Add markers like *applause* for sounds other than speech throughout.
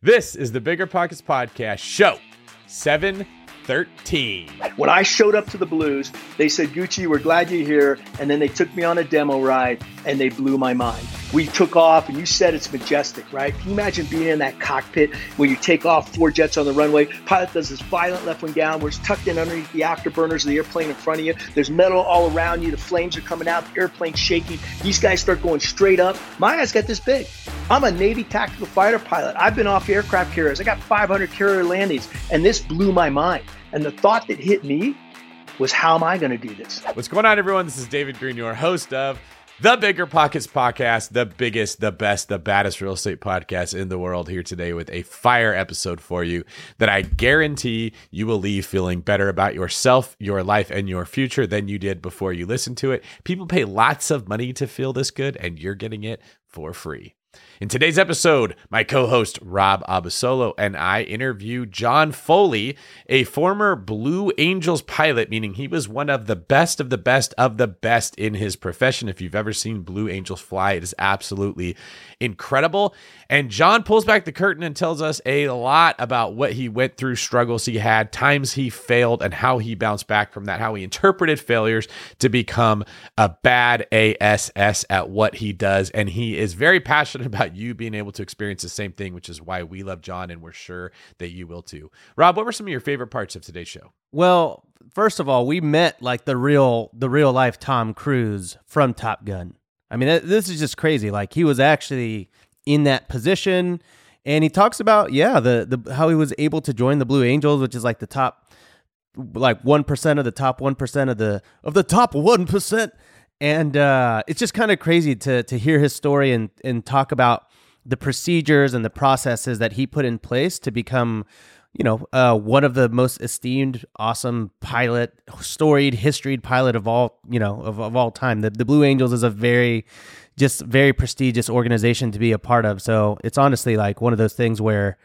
This is the Bigger Pockets Podcast, show 713. When I showed up to the Blues, they said, Gucci, we're glad you're here. And then they took me on a demo ride and they blew my mind. We took off, and you said it's majestic, right? Can you imagine being in that cockpit where you take off four jets on the runway? Pilot does this violent left wing down, where it's tucked in underneath the afterburners of the airplane in front of you. There's metal all around you. The flames are coming out. The airplane's shaking. These guys start going straight up. My eyes got this big. I'm a Navy tactical fighter pilot. I've been off aircraft carriers. I got 500 carrier landings, and this blew my mind. And the thought that hit me was, how am I going to do this? What's going on, everyone? This is David Greene, your host of the Bigger Pockets Podcast, the biggest, the best, the baddest real estate podcast in the world, here today with a fire episode for you that I guarantee you will leave feeling better about yourself, your life, and your future than you did before you listened to it. People pay lots of money to feel this good, and you're getting it for free. In today's episode, my co host Rob Abasolo and I interview John Foley, a former Blue Angels pilot, meaning he was one of the best of the best of the best in his profession. If you've ever seen Blue Angels fly, it is absolutely incredible. And John pulls back the curtain and tells us a lot about what he went through, struggles he had, times he failed, and how he bounced back from that, how he interpreted failures to become a bad ASS at what he does. And he is very passionate *laughs* about you being able to experience the same thing, which is why we love John and we're sure that you will too. Rob, what were some of your favorite parts of today's show? Well, first of all, we met like the real the real life Tom Cruise from Top Gun. I mean, this is just crazy. Like he was actually in that position. And he talks about yeah, the the how he was able to join the Blue Angels, which is like the top like 1% of the top 1% of the of the top 1% and uh, it's just kind of crazy to to hear his story and and talk about the procedures and the processes that he put in place to become you know uh, one of the most esteemed awesome pilot storied historied pilot of all you know of, of all time. The, the blue angels is a very just very prestigious organization to be a part of so it's honestly like one of those things where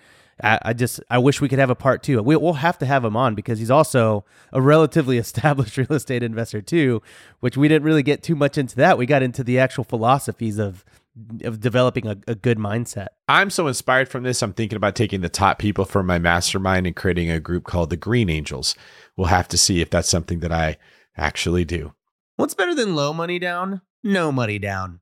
I, I just I wish we could have a part two. We, we'll have to have him on because he's also a relatively *laughs* established real estate investor too, which we didn't really get too much into that. We got into the actual philosophies of of developing a, a good mindset. I'm so inspired from this. I'm thinking about taking the top people from my mastermind and creating a group called the Green Angels. We'll have to see if that's something that I actually do. What's better than low money down? No money down.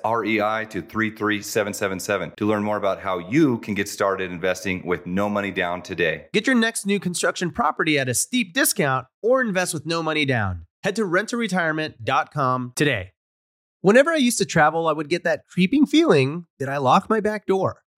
REI to 33777 to learn more about how you can get started investing with no money down today. Get your next new construction property at a steep discount or invest with no money down. Head to renttoretirement.com today. Whenever I used to travel, I would get that creeping feeling that I locked my back door.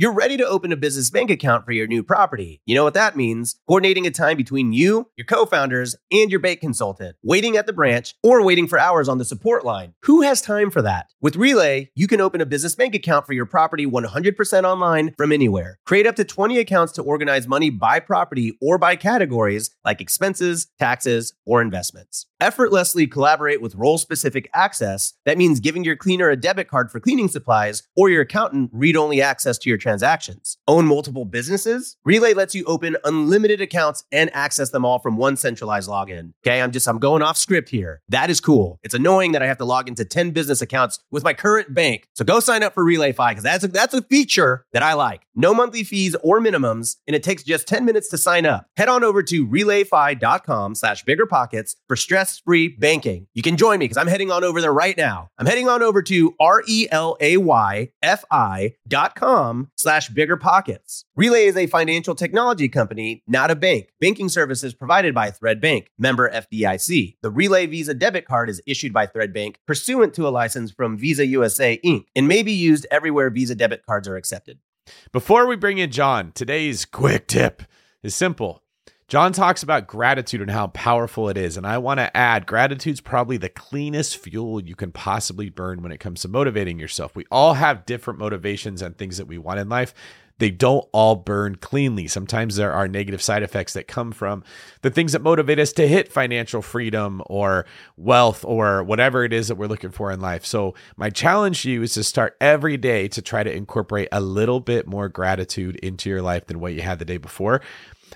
You're ready to open a business bank account for your new property. You know what that means? Coordinating a time between you, your co founders, and your bank consultant, waiting at the branch, or waiting for hours on the support line. Who has time for that? With Relay, you can open a business bank account for your property 100% online from anywhere. Create up to 20 accounts to organize money by property or by categories like expenses, taxes, or investments. Effortlessly collaborate with role specific access. That means giving your cleaner a debit card for cleaning supplies or your accountant read only access to your transactions. Own multiple businesses? Relay lets you open unlimited accounts and access them all from one centralized login. Okay, I'm just, I'm going off script here. That is cool. It's annoying that I have to log into 10 business accounts with my current bank. So go sign up for RelayFi because that's a, that's a feature that I like. No monthly fees or minimums, and it takes just 10 minutes to sign up. Head on over to relayfi.com slash biggerpockets for stress-free banking. You can join me because I'm heading on over there right now. I'm heading on over to R-E-L-A-Y-F-I dot com slash biggerpockets. Relay is a financial technology company, not a bank. Banking services provided by Thread Bank, member FDIC. The Relay Visa debit card is issued by Thread Bank pursuant to a license from Visa USA Inc. and may be used everywhere Visa debit cards are accepted. Before we bring in John, today's quick tip is simple. John talks about gratitude and how powerful it is. And I want to add gratitude's probably the cleanest fuel you can possibly burn when it comes to motivating yourself. We all have different motivations and things that we want in life. They don't all burn cleanly. Sometimes there are negative side effects that come from the things that motivate us to hit financial freedom or wealth or whatever it is that we're looking for in life. So, my challenge to you is to start every day to try to incorporate a little bit more gratitude into your life than what you had the day before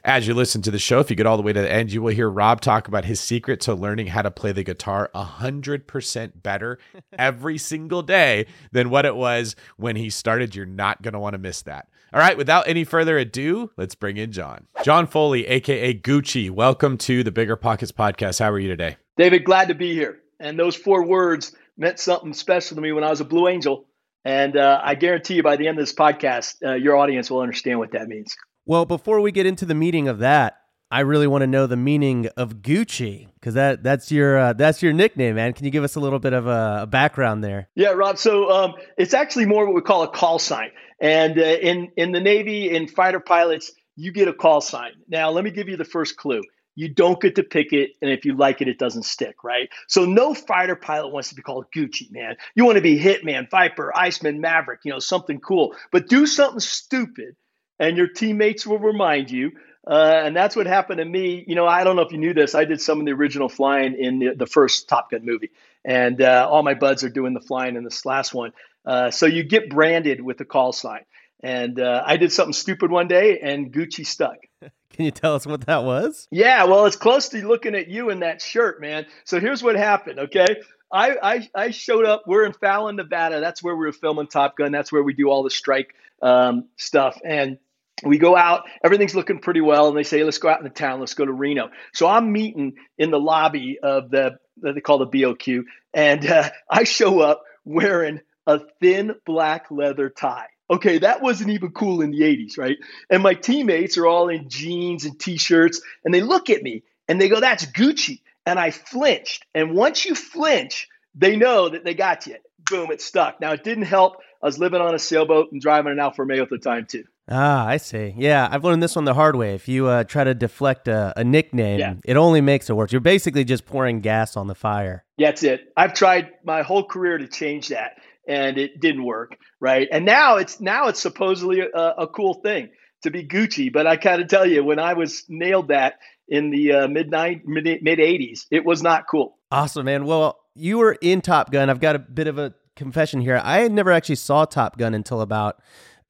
as you listen to the show, if you get all the way to the end, you will hear Rob talk about his secret to learning how to play the guitar 100% better *laughs* every single day than what it was when he started. You're not going to want to miss that. All right, without any further ado, let's bring in John. John Foley, aka Gucci, welcome to the Bigger Pockets podcast. How are you today? David, glad to be here. And those four words meant something special to me when I was a Blue Angel. And uh, I guarantee you by the end of this podcast, uh, your audience will understand what that means. Well, before we get into the meaning of that, I really want to know the meaning of Gucci because that that's your uh, that's your nickname, man. Can you give us a little bit of a, a background there? Yeah, Rob. So um, it's actually more what we call a call sign, and uh, in in the Navy, in fighter pilots, you get a call sign. Now, let me give you the first clue. You don't get to pick it, and if you like it, it doesn't stick, right? So no fighter pilot wants to be called Gucci, man. You want to be Hitman, Viper, Iceman, Maverick, you know, something cool. But do something stupid and your teammates will remind you. Uh, and that's what happened to me. You know, I don't know if you knew this. I did some of the original flying in the, the first Top Gun movie, and uh, all my buds are doing the flying in this last one. Uh, so you get branded with the call sign. And uh, I did something stupid one day, and Gucci stuck. *laughs* Can you tell us what that was? Yeah, well, it's close to looking at you in that shirt, man. So here's what happened. Okay, I, I, I showed up. We're in Fallon, Nevada. That's where we were filming Top Gun. That's where we do all the strike um, stuff. And we go out, everything's looking pretty well, and they say, let's go out in the town, let's go to Reno. So I'm meeting in the lobby of the, they call the BOQ, and uh, I show up wearing a thin black leather tie. Okay, that wasn't even cool in the 80s, right? And my teammates are all in jeans and t shirts, and they look at me and they go, that's Gucci. And I flinched. And once you flinch, they know that they got you. Boom, it stuck. Now, it didn't help. I was living on a sailboat and driving an Alfa Romeo at the time, too. Ah, I see. Yeah, I've learned this one the hard way. If you uh, try to deflect a, a nickname, yeah. it only makes it worse. You're basically just pouring gas on the fire. That's it. I've tried my whole career to change that, and it didn't work. Right, and now it's now it's supposedly a, a cool thing to be Gucci. But I got to tell you, when I was nailed that in the uh, mid mid mid '80s, it was not cool. Awesome, man. Well, you were in Top Gun. I've got a bit of a confession here. I never actually saw Top Gun until about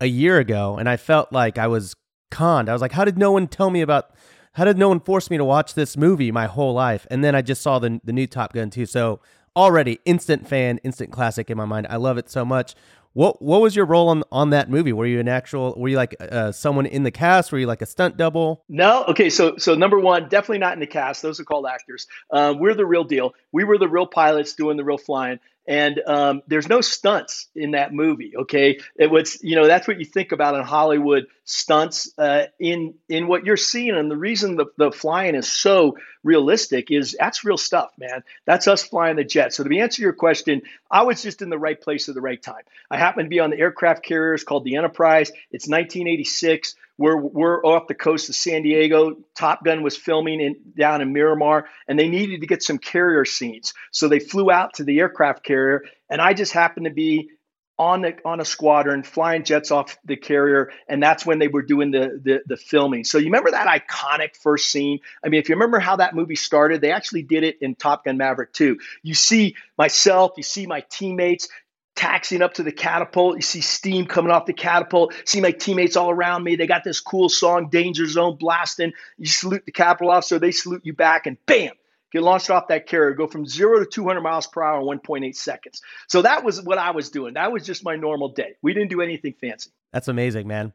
a year ago, and I felt like I was conned. I was like, how did no one tell me about? How did no one force me to watch this movie my whole life? And then I just saw the the new Top Gun too. So already instant fan, instant classic in my mind. I love it so much. What what was your role on on that movie? Were you an actual? Were you like uh, someone in the cast? Were you like a stunt double? No. Okay. So so number one, definitely not in the cast. Those are called actors. Uh, we're the real deal. We were the real pilots doing the real flying. And um, there's no stunts in that movie. Okay, it was you know that's what you think about in Hollywood stunts uh, in in what you're seeing. And the reason the, the flying is so realistic is that's real stuff, man. That's us flying the jet. So to answer your question, I was just in the right place at the right time. I happened to be on the aircraft carriers called the Enterprise. It's 1986. We're, we're off the coast of San Diego. Top Gun was filming in, down in Miramar, and they needed to get some carrier scenes. So they flew out to the aircraft carrier, and I just happened to be on the on a squadron flying jets off the carrier and that's when they were doing the, the the filming so you remember that iconic first scene i mean if you remember how that movie started they actually did it in top gun maverick too you see myself you see my teammates taxiing up to the catapult. You see steam coming off the catapult. See my teammates all around me. They got this cool song, Danger Zone, blasting. You salute the catapult officer, they salute you back, and bam, get launched off that carrier, go from zero to 200 miles per hour in 1.8 seconds. So that was what I was doing. That was just my normal day. We didn't do anything fancy. That's amazing, man.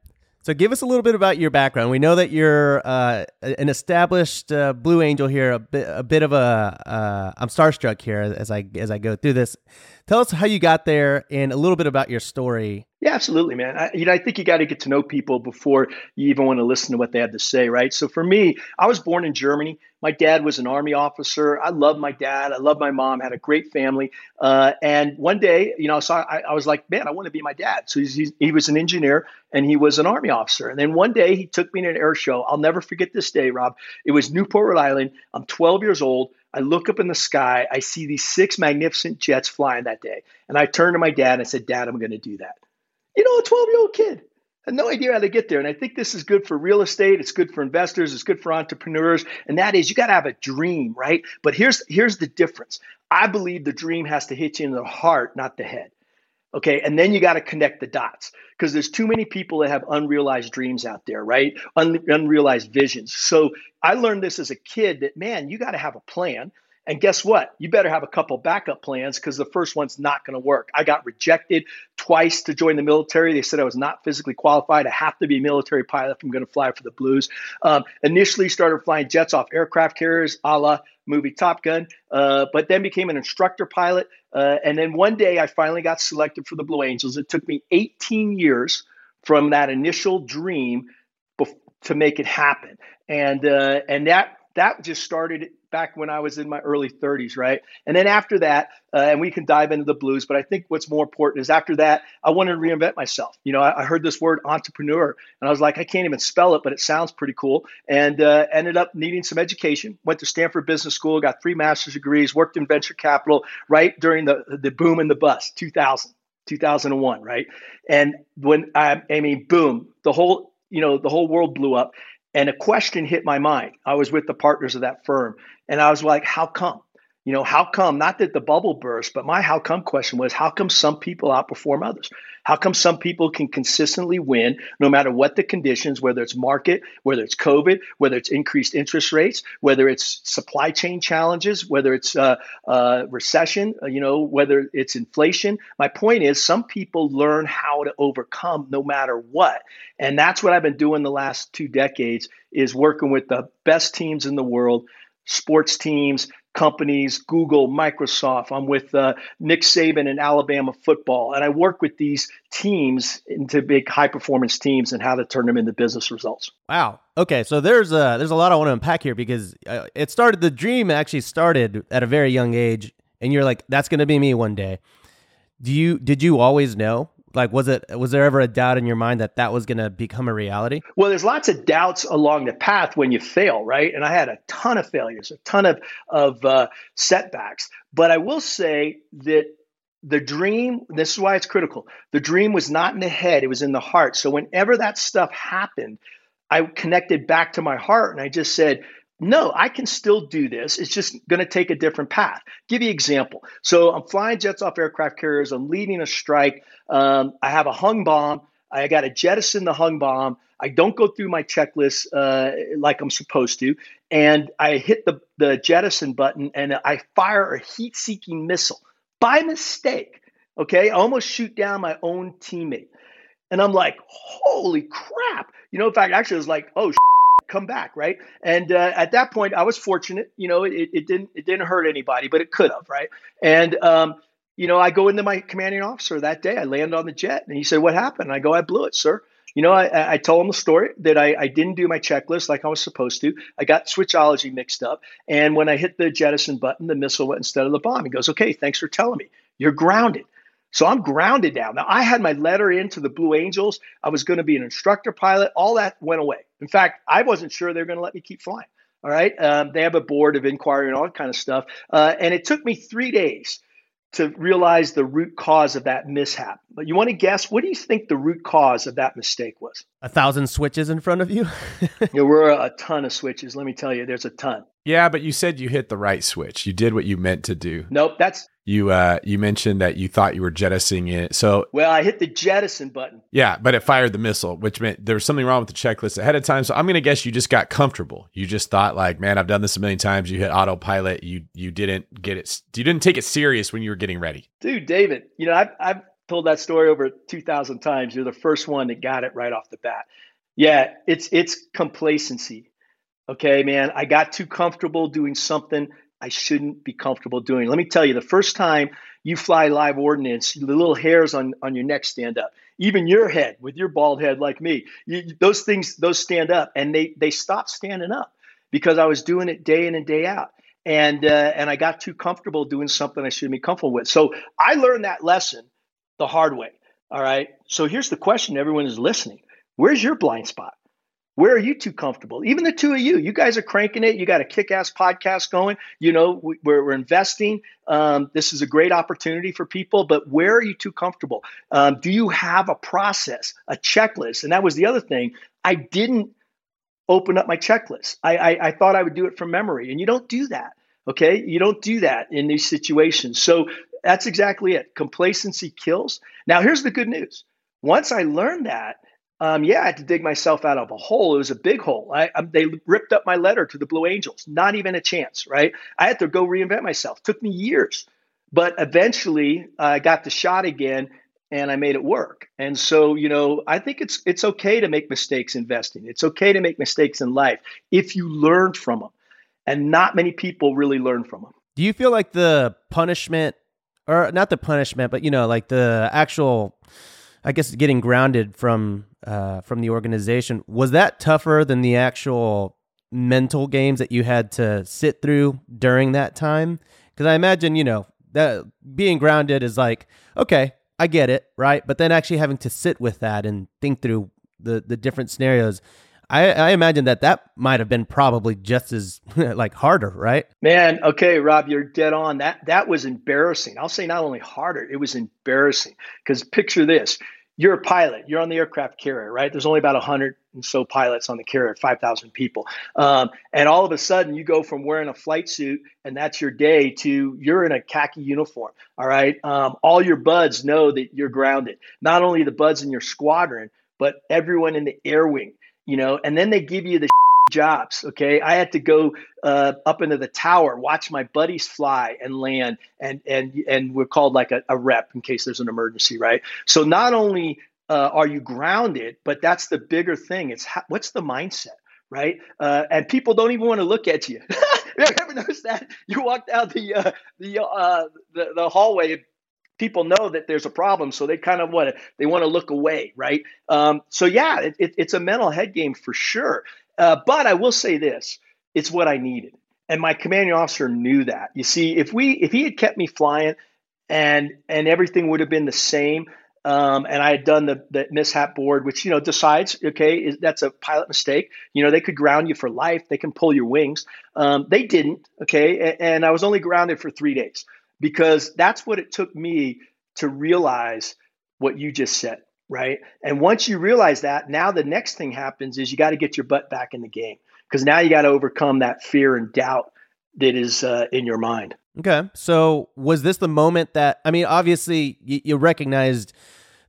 So give us a little bit about your background. We know that you're uh, an established uh, Blue Angel here. A bit, a bit of a. am uh, starstruck here as I as I go through this. Tell us how you got there and a little bit about your story. Yeah, absolutely, man. I, you know, I think you got to get to know people before you even want to listen to what they have to say, right? So for me, I was born in Germany. My dad was an army officer. I love my dad. I love my mom. Had a great family. Uh, and one day, you know, so I, I, was like, man, I want to be my dad. So he's, he's, he was an engineer and he was an army officer. And then one day he took me to an air show. I'll never forget this day, Rob. It was Newport, Rhode Island. I'm 12 years old. I look up in the sky. I see these six magnificent jets flying that day. And I turned to my dad and I said, Dad, I'm going to do that. You know, a 12 year old kid had no idea how to get there. And I think this is good for real estate. It's good for investors. It's good for entrepreneurs. And that is you got to have a dream, right? But here's, here's the difference. I believe the dream has to hit you in the heart, not the head. Okay. And then you got to connect the dots because there's too many people that have unrealized dreams out there, right? Un- unrealized visions. So I learned this as a kid that, man, you got to have a plan. And guess what? You better have a couple backup plans because the first one's not going to work. I got rejected twice to join the military. They said I was not physically qualified. I have to be a military pilot if I'm going to fly for the Blues. Um, initially started flying jets off aircraft carriers, a la movie Top Gun, uh, but then became an instructor pilot. Uh, and then one day I finally got selected for the Blue Angels. It took me 18 years from that initial dream to make it happen. And, uh, and that, that just started back when I was in my early 30s, right? And then after that, uh, and we can dive into the blues, but I think what's more important is after that, I wanted to reinvent myself. You know, I, I heard this word entrepreneur, and I was like, I can't even spell it, but it sounds pretty cool. And uh, ended up needing some education. Went to Stanford Business School, got three master's degrees, worked in venture capital right during the the boom and the bust, 2000. 2001, right? And when I, I mean, boom, the whole, you know, the whole world blew up. And a question hit my mind. I was with the partners of that firm, and I was like, how come? You know, how come, not that the bubble burst, but my how come question was, how come some people outperform others? How come some people can consistently win no matter what the conditions, whether it's market, whether it's COVID, whether it's increased interest rates, whether it's supply chain challenges, whether it's uh, uh, recession, uh, you know, whether it's inflation? My point is, some people learn how to overcome no matter what. And that's what I've been doing the last two decades is working with the best teams in the world sports teams, companies, Google, Microsoft. I'm with uh, Nick Saban in Alabama football, and I work with these teams into big high performance teams and how to turn them into business results. Wow. Okay, so there's a there's a lot I want to unpack here because uh, it started the dream actually started at a very young age, and you're like, that's going to be me one day. Do you did you always know like was it was there ever a doubt in your mind that that was going to become a reality? Well there's lots of doubts along the path when you fail right? And i had a ton of failures a ton of of uh, setbacks. But i will say that the dream this is why it's critical. The dream was not in the head it was in the heart. So whenever that stuff happened i connected back to my heart and i just said no, I can still do this. It's just going to take a different path. Give you an example. So I'm flying jets off aircraft carriers. I'm leading a strike. Um, I have a hung bomb. I got to jettison the hung bomb. I don't go through my checklist uh, like I'm supposed to, and I hit the the jettison button and I fire a heat-seeking missile by mistake. Okay, I almost shoot down my own teammate, and I'm like, "Holy crap!" You know, in fact, actually, I was like, "Oh." Come back, right? And uh, at that point, I was fortunate. You know, it, it didn't it didn't hurt anybody, but it could have, right? And um, you know, I go into my commanding officer that day. I land on the jet, and he said, "What happened?" And I go, "I blew it, sir." You know, I, I told him the story that I, I didn't do my checklist like I was supposed to. I got switchology mixed up, and when I hit the jettison button, the missile went instead of the bomb. He goes, "Okay, thanks for telling me. You're grounded." So I'm grounded now. Now I had my letter into the Blue Angels. I was going to be an instructor pilot. All that went away. In fact, I wasn't sure they were going to let me keep flying. All right. Um, they have a board of inquiry and all that kind of stuff. Uh, and it took me three days to realize the root cause of that mishap. But you want to guess what do you think the root cause of that mistake was? A thousand switches in front of you? *laughs* there were a ton of switches. Let me tell you, there's a ton. Yeah, but you said you hit the right switch. You did what you meant to do. Nope, that's you uh you mentioned that you thought you were jettisoning it. So Well, I hit the jettison button. Yeah, but it fired the missile, which meant there was something wrong with the checklist ahead of time. So I'm going to guess you just got comfortable. You just thought like, man, I've done this a million times. You hit autopilot. You you didn't get it. You didn't take it serious when you were getting ready. Dude, David, you know, I've I've told that story over 2000 times. You're the first one that got it right off the bat. Yeah, it's it's complacency. Okay, man, I got too comfortable doing something I shouldn't be comfortable doing. Let me tell you, the first time you fly live ordnance, the little hairs on, on your neck stand up. Even your head, with your bald head like me, you, those things, those stand up, and they they stop standing up because I was doing it day in and day out, and uh, and I got too comfortable doing something I shouldn't be comfortable with. So I learned that lesson the hard way. All right. So here's the question: Everyone is listening. Where's your blind spot? Where are you too comfortable? Even the two of you, you guys are cranking it. You got a kick ass podcast going. You know, we're, we're investing. Um, this is a great opportunity for people, but where are you too comfortable? Um, do you have a process, a checklist? And that was the other thing. I didn't open up my checklist. I, I, I thought I would do it from memory, and you don't do that. Okay. You don't do that in these situations. So that's exactly it. Complacency kills. Now, here's the good news. Once I learned that, um, yeah, I had to dig myself out of a hole. It was a big hole. I, I, they ripped up my letter to the Blue Angels. Not even a chance, right? I had to go reinvent myself. Took me years, but eventually I got the shot again, and I made it work. And so, you know, I think it's it's okay to make mistakes investing. It's okay to make mistakes in life if you learn from them. And not many people really learn from them. Do you feel like the punishment, or not the punishment, but you know, like the actual I guess getting grounded from uh, from the organization was that tougher than the actual mental games that you had to sit through during that time? Because I imagine you know that being grounded is like okay, I get it, right? But then actually having to sit with that and think through the the different scenarios. I, I imagine that that might have been probably just as *laughs* like harder, right? Man, okay, Rob, you're dead on. That that was embarrassing. I'll say not only harder, it was embarrassing. Because picture this: you're a pilot. You're on the aircraft carrier, right? There's only about 100 and so pilots on the carrier, 5,000 people. Um, and all of a sudden, you go from wearing a flight suit and that's your day to you're in a khaki uniform, all right? Um, all your buds know that you're grounded. Not only the buds in your squadron, but everyone in the air wing, you know, and then they give you the jobs. Okay, I had to go uh, up into the tower, watch my buddies fly and land, and and and we're called like a, a rep in case there's an emergency, right? So not only uh, are you grounded, but that's the bigger thing. It's how, what's the mindset, right? Uh, and people don't even want to look at you. *laughs* you ever noticed that? You walk down the uh, the, uh, the the hallway people know that there's a problem so they kind of want to they want to look away right um, so yeah it, it, it's a mental head game for sure uh, but I will say this: it's what I needed, and my commanding officer knew that. You see, if we if he had kept me flying, and and everything would have been the same, um, and I had done the, the mishap board, which you know decides, okay, is, that's a pilot mistake. You know, they could ground you for life. They can pull your wings. Um, they didn't, okay, and, and I was only grounded for three days because that's what it took me to realize what you just said right? And once you realize that, now the next thing happens is you got to get your butt back in the game because now you got to overcome that fear and doubt that is uh, in your mind. Okay. So was this the moment that, I mean, obviously you, you recognized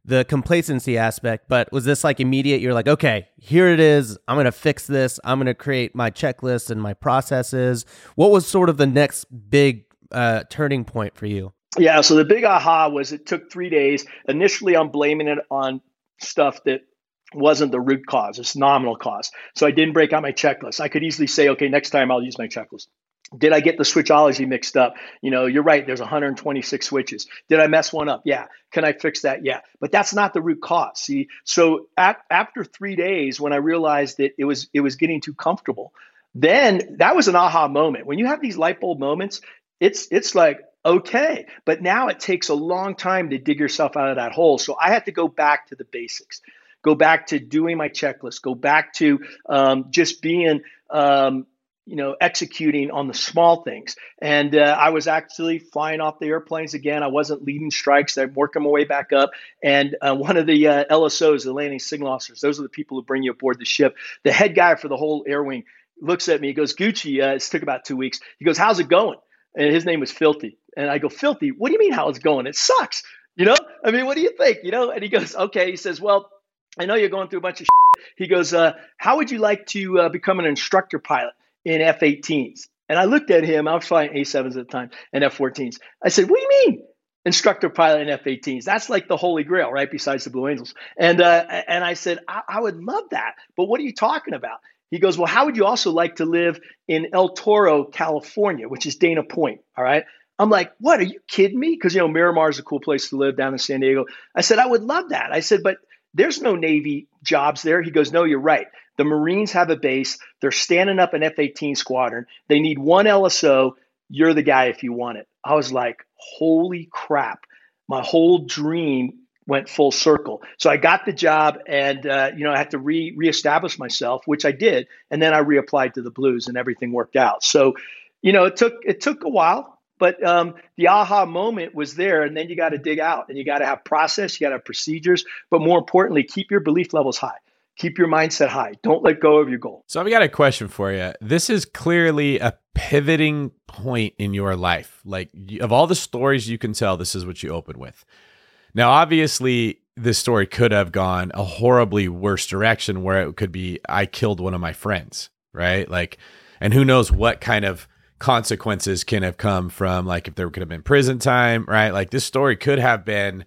the complacency aspect, but was this like immediate? You're like, okay, here it is. I'm going to fix this. I'm going to create my checklist and my processes. What was sort of the next big uh, turning point for you? Yeah, so the big aha was it took three days. Initially, I'm blaming it on stuff that wasn't the root cause, it's nominal cause. So I didn't break out my checklist. I could easily say, okay, next time I'll use my checklist. Did I get the switchology mixed up? You know, you're right. There's 126 switches. Did I mess one up? Yeah. Can I fix that? Yeah. But that's not the root cause. See, so at, after three days, when I realized that it was it was getting too comfortable, then that was an aha moment. When you have these light bulb moments, it's it's like okay, but now it takes a long time to dig yourself out of that hole. So I had to go back to the basics, go back to doing my checklist, go back to um, just being um, you know, executing on the small things. And uh, I was actually flying off the airplanes again. I wasn't leading strikes. I'm working my way back up. And uh, one of the uh, LSOs, the landing signal officers, those are the people who bring you aboard the ship. The head guy for the whole air wing looks at me. He goes, Gucci, uh, it took about two weeks. He goes, how's it going? And his name was Filthy. And I go, Filthy, what do you mean how it's going? It sucks. You know, I mean, what do you think? You know, and he goes, okay. He says, well, I know you're going through a bunch of shit. He goes, uh, how would you like to uh, become an instructor pilot? in F 18s. And I looked at him, I was flying A7s at the time and F 14s. I said, What do you mean? Instructor pilot in F 18s. That's like the holy grail, right? Besides the Blue Angels. And, uh, and I said, I-, I would love that. But what are you talking about? He goes, Well, how would you also like to live in El Toro, California, which is Dana Point? All right. I'm like, What? Are you kidding me? Because, you know, Miramar is a cool place to live down in San Diego. I said, I would love that. I said, But there's no Navy jobs there. He goes, No, you're right. The Marines have a base. They're standing up an F 18 squadron. They need one LSO. You're the guy if you want it. I was like, holy crap. My whole dream went full circle. So I got the job and, uh, you know, I had to re reestablish myself, which I did. And then I reapplied to the Blues and everything worked out. So, you know, it took, it took a while, but um, the aha moment was there. And then you got to dig out and you got to have process, you got to have procedures, but more importantly, keep your belief levels high keep your mindset high. Don't let go of your goal. So I've got a question for you. This is clearly a pivoting point in your life. Like of all the stories you can tell, this is what you open with. Now, obviously, this story could have gone a horribly worse direction where it could be I killed one of my friends, right? Like, and who knows what kind of consequences can have come from like if there could have been prison time, right? Like this story could have been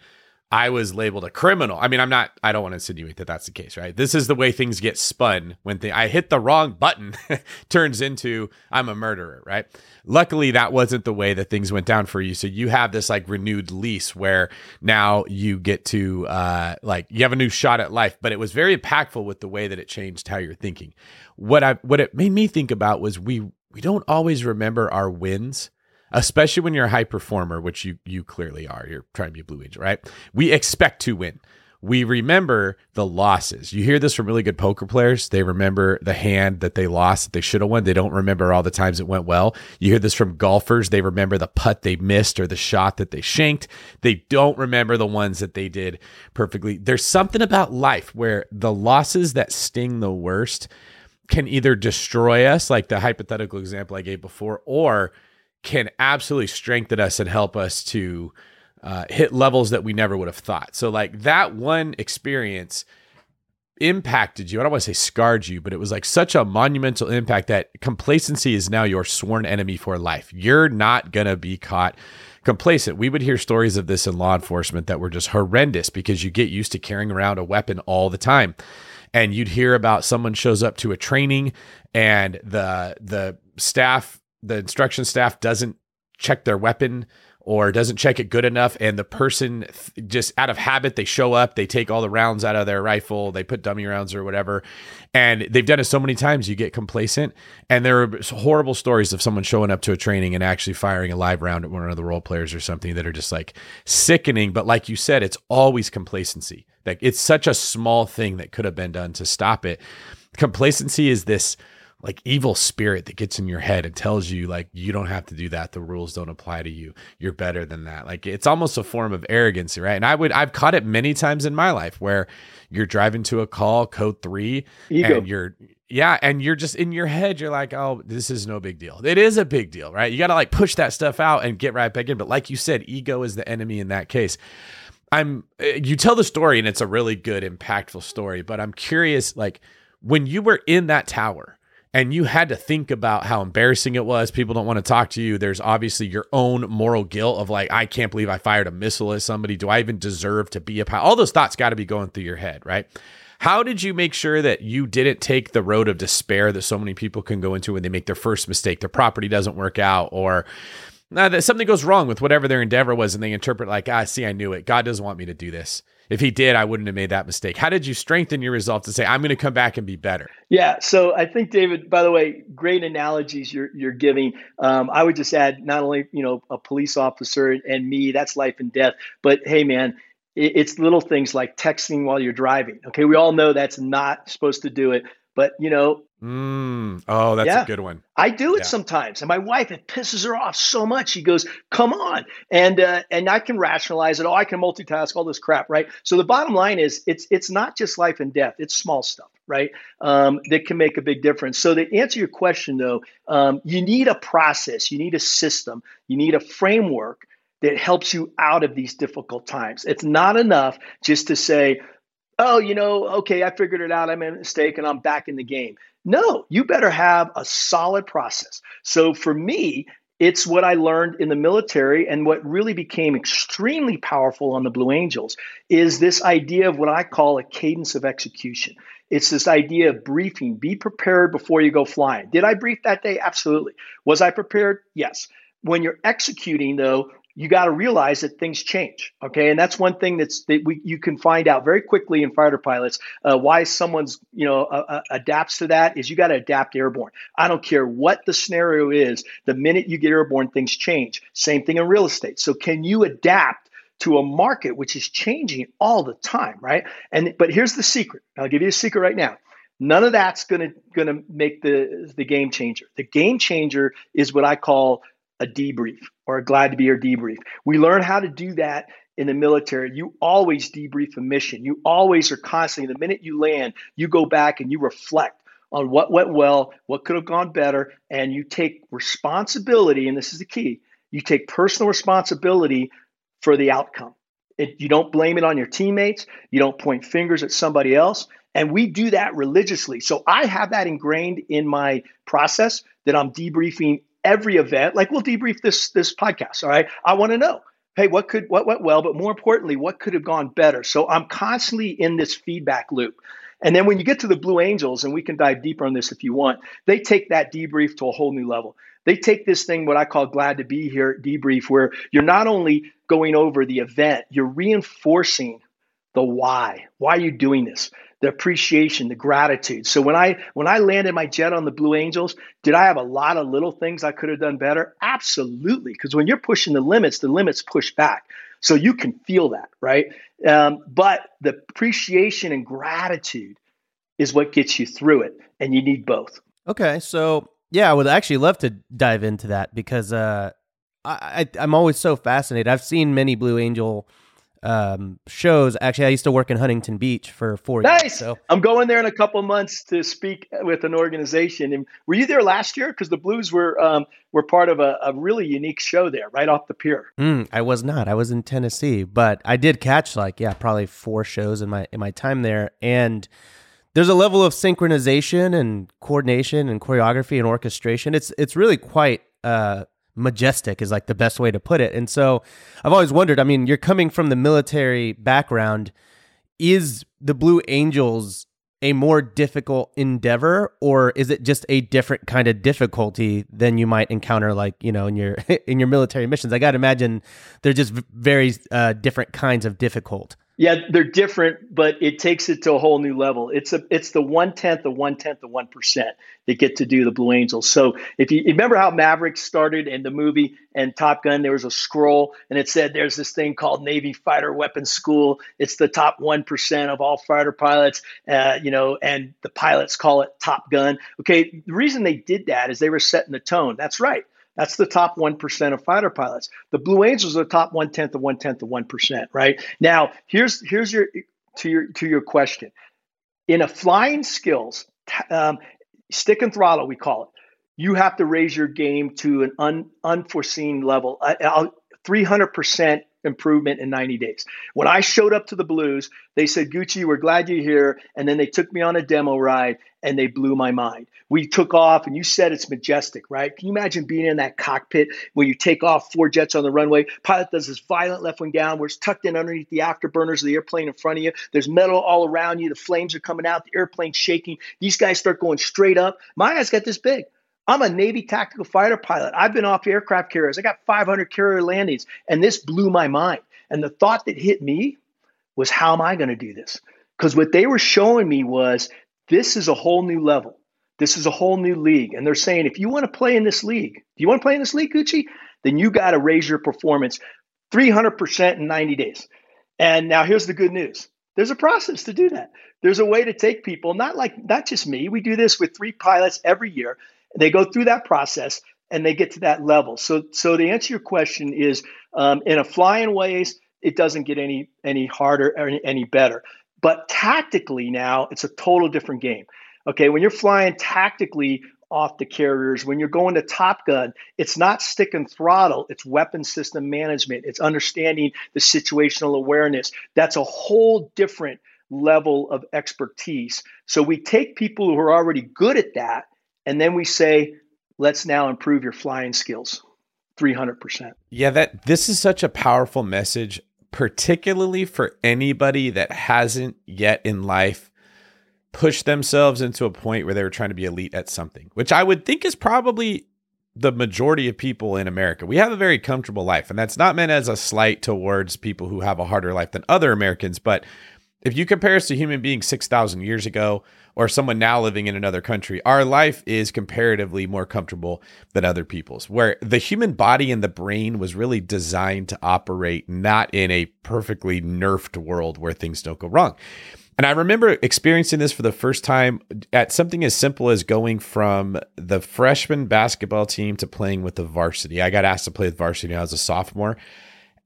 I was labeled a criminal. I mean, I'm not, I don't want to insinuate that that's the case, right? This is the way things get spun when they, I hit the wrong button, *laughs* turns into I'm a murderer, right? Luckily, that wasn't the way that things went down for you. So you have this like renewed lease where now you get to, uh, like, you have a new shot at life, but it was very impactful with the way that it changed how you're thinking. What I, what it made me think about was we, we don't always remember our wins especially when you're a high performer, which you you clearly are. You're trying to be a blue angel, right? We expect to win. We remember the losses. You hear this from really good poker players. They remember the hand that they lost that they should have won. They don't remember all the times it went well. You hear this from golfers. They remember the putt they missed or the shot that they shanked. They don't remember the ones that they did perfectly. There's something about life where the losses that sting the worst can either destroy us, like the hypothetical example I gave before, or can absolutely strengthen us and help us to uh, hit levels that we never would have thought. So, like that one experience impacted you. I don't want to say scarred you, but it was like such a monumental impact that complacency is now your sworn enemy for life. You're not going to be caught complacent. We would hear stories of this in law enforcement that were just horrendous because you get used to carrying around a weapon all the time. And you'd hear about someone shows up to a training and the the staff the instruction staff doesn't check their weapon or doesn't check it good enough and the person just out of habit they show up they take all the rounds out of their rifle they put dummy rounds or whatever and they've done it so many times you get complacent. And there are horrible stories of someone showing up to a training and actually firing a live round at one of the role players or something that are just like sickening. But like you said it's always complacency. Like it's such a small thing that could have been done to stop it. Complacency is this like evil spirit that gets in your head and tells you like you don't have to do that the rules don't apply to you you're better than that. Like it's almost a form of arrogance right? And i would i've caught it many times in my life where you're driving to a call code 3 Ego. and you're yeah and you're just in your head you're like oh this is no big deal. It is a big deal right? You got to like push that stuff out and get right back in. But like you said ego is the enemy in that case. I'm eh, you tell the story and it's a really good impactful story but i'm curious like when you were in that tower and you had to think about how embarrassing it was. People don't want to talk to you. There's obviously your own moral guilt of like, I can't believe I fired a missile at somebody. Do I even deserve to be a pilot? All those thoughts got to be going through your head, right? How did you make sure that you didn't take the road of despair that so many people can go into when they make their first mistake, their property doesn't work out, or uh, that something goes wrong with whatever their endeavor was, and they interpret like, ah, see, I knew it. God doesn't want me to do this. If he did, I wouldn't have made that mistake. How did you strengthen your resolve to say, I'm going to come back and be better? Yeah. So I think, David, by the way, great analogies you're, you're giving. Um, I would just add not only, you know, a police officer and me, that's life and death, but hey, man, it's little things like texting while you're driving. Okay. We all know that's not supposed to do it. But you know, mm. oh, that's yeah, a good one. I do it yeah. sometimes, and my wife it pisses her off so much. She goes, "Come on," and uh, and I can rationalize it. Oh, I can multitask all this crap, right? So the bottom line is, it's it's not just life and death; it's small stuff, right? Um, that can make a big difference. So to answer your question, though, um, you need a process, you need a system, you need a framework that helps you out of these difficult times. It's not enough just to say, oh, you know, okay, I figured it out. I made a mistake and I'm back in the game. No, you better have a solid process. So for me, it's what I learned in the military and what really became extremely powerful on the Blue Angels is this idea of what I call a cadence of execution. It's this idea of briefing. Be prepared before you go flying. Did I brief that day? Absolutely. Was I prepared? Yes. When you're executing, though, you got to realize that things change. Okay, and that's one thing that's that we you can find out very quickly in fighter pilots uh, why someone's you know uh, uh, adapts to that is you got to adapt airborne. I don't care what the scenario is. The minute you get airborne, things change. Same thing in real estate. So can you adapt? to a market which is changing all the time, right? And but here's the secret. I'll give you a secret right now. None of that's going to make the the game changer. The game changer is what I call a debrief or a glad to be here debrief. We learn how to do that in the military. You always debrief a mission. You always are constantly, the minute you land, you go back and you reflect on what went well, what could have gone better, and you take responsibility. And this is the key you take personal responsibility for the outcome. It, you don't blame it on your teammates, you don't point fingers at somebody else. And we do that religiously. So I have that ingrained in my process that I'm debriefing every event, like we'll debrief this this podcast. All right, I want to know, hey, what could what went well, but more importantly, what could have gone better. So I'm constantly in this feedback loop. And then when you get to the Blue Angels, and we can dive deeper on this if you want, they take that debrief to a whole new level. They take this thing, what I call glad to be here debrief, where you're not only going over the event, you're reinforcing the why. Why are you doing this? The appreciation, the gratitude. So when I when I landed my jet on the Blue Angels, did I have a lot of little things I could have done better? Absolutely, because when you're pushing the limits, the limits push back. So you can feel that, right? Um, but the appreciation and gratitude is what gets you through it, and you need both. Okay, so yeah, I would actually love to dive into that because uh, I, I I'm always so fascinated. I've seen many Blue Angel um, shows. Actually, I used to work in Huntington Beach for four nice. years. So I'm going there in a couple months to speak with an organization. And were you there last year? Because the Blues were um, were part of a, a, really unique show there, right off the pier. Mm, I was not. I was in Tennessee, but I did catch like yeah, probably four shows in my in my time there, and there's a level of synchronization and coordination and choreography and orchestration. It's it's really quite uh, majestic is like the best way to put it. And so I've always wondered, I mean, you're coming from the military background, is the Blue Angels a more difficult endeavor or is it just a different kind of difficulty than you might encounter like you know in your *laughs* in your military missions? I gotta imagine they're just very uh, different kinds of difficult yeah, they're different, but it takes it to a whole new level. It's a it's the one tenth of one tenth of one percent that get to do the Blue Angels. So if you, you remember how Maverick started in the movie and Top Gun, there was a scroll and it said there's this thing called Navy Fighter Weapons School. It's the top one percent of all fighter pilots, uh, you know, and the pilots call it Top Gun. Okay, the reason they did that is they were setting the tone. That's right. That's the top 1% of fighter pilots. The Blue Angels are the top one tenth of one tenth of 1%, right? Now, here's, here's your, to your, to your question. In a flying skills, um, stick and throttle, we call it, you have to raise your game to an un, unforeseen level. I, 300% improvement in 90 days. When I showed up to the Blues, they said, Gucci, we're glad you're here. And then they took me on a demo ride and they blew my mind. We took off, and you said it's majestic, right? Can you imagine being in that cockpit when you take off four jets on the runway? Pilot does this violent left wing down where it's tucked in underneath the afterburners of the airplane in front of you. There's metal all around you. The flames are coming out. The airplane's shaking. These guys start going straight up. My eyes got this big. I'm a Navy tactical fighter pilot. I've been off aircraft carriers. I got 500 carrier landings, and this blew my mind. And the thought that hit me was, how am I going to do this? Because what they were showing me was this is a whole new level. This is a whole new league. And they're saying, if you want to play in this league, do you want to play in this league, Gucci? Then you got to raise your performance 300% in 90 days. And now here's the good news. There's a process to do that. There's a way to take people, not like not just me. We do this with three pilots every year. They go through that process and they get to that level. So, so to answer your question is, um, in a flying ways, it doesn't get any any harder or any, any better. But tactically now, it's a total different game. Okay, when you're flying tactically off the carriers, when you're going to Top Gun, it's not stick and throttle, it's weapon system management, it's understanding the situational awareness. That's a whole different level of expertise. So we take people who are already good at that, and then we say, let's now improve your flying skills 300%. Yeah, that this is such a powerful message particularly for anybody that hasn't yet in life pushed themselves into a point where they were trying to be elite at something, which I would think is probably the majority of people in America. We have a very comfortable life, and that's not meant as a slight towards people who have a harder life than other Americans, but if you compare us to human beings 6,000 years ago or someone now living in another country, our life is comparatively more comfortable than other people's, where the human body and the brain was really designed to operate not in a perfectly nerfed world where things don't go wrong. And I remember experiencing this for the first time at something as simple as going from the freshman basketball team to playing with the varsity. I got asked to play with varsity when I was a sophomore,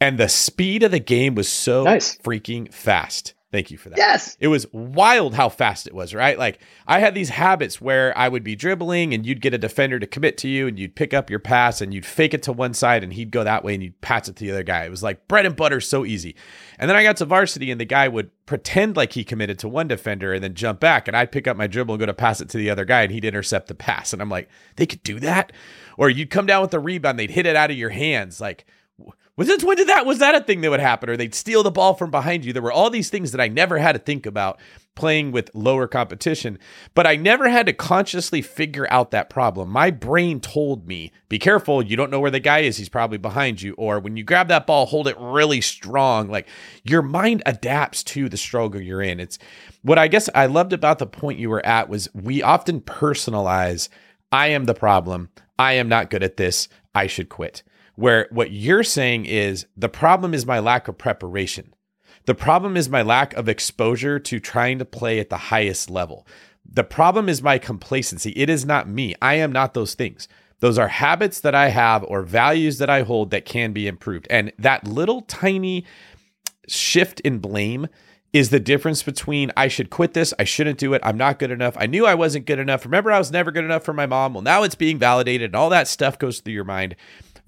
and the speed of the game was so nice. freaking fast Thank you for that. Yes. It was wild how fast it was, right? Like I had these habits where I would be dribbling and you'd get a defender to commit to you and you'd pick up your pass and you'd fake it to one side and he'd go that way and you'd pass it to the other guy. It was like bread and butter, so easy. And then I got to varsity and the guy would pretend like he committed to one defender and then jump back and I'd pick up my dribble and go to pass it to the other guy and he'd intercept the pass. And I'm like, they could do that? Or you'd come down with the rebound, they'd hit it out of your hands. Like, was it when did that was that a thing that would happen? Or they'd steal the ball from behind you. There were all these things that i never had to think about playing with lower competition but i never had to consciously figure out that problem. My brain told me be careful you don't know where the guy is he's probably behind you. Or when you grab that ball hold it really strong like your mind adapts to the struggle you're in. It's what i guess i loved about the point you were at was we often personalize i am the problem. I am not good at this. I should quit where what you're saying is the problem is my lack of preparation. The problem is my lack of exposure to trying to play at the highest level. The problem is my complacency. It is not me. I am not those things. Those are habits that I have or values that I hold that can be improved. And that little tiny shift in blame is the difference between I should quit this, I shouldn't do it, I'm not good enough, I knew I wasn't good enough. Remember, I was never good enough for my mom. Well, now it's being validated, and all that stuff goes through your mind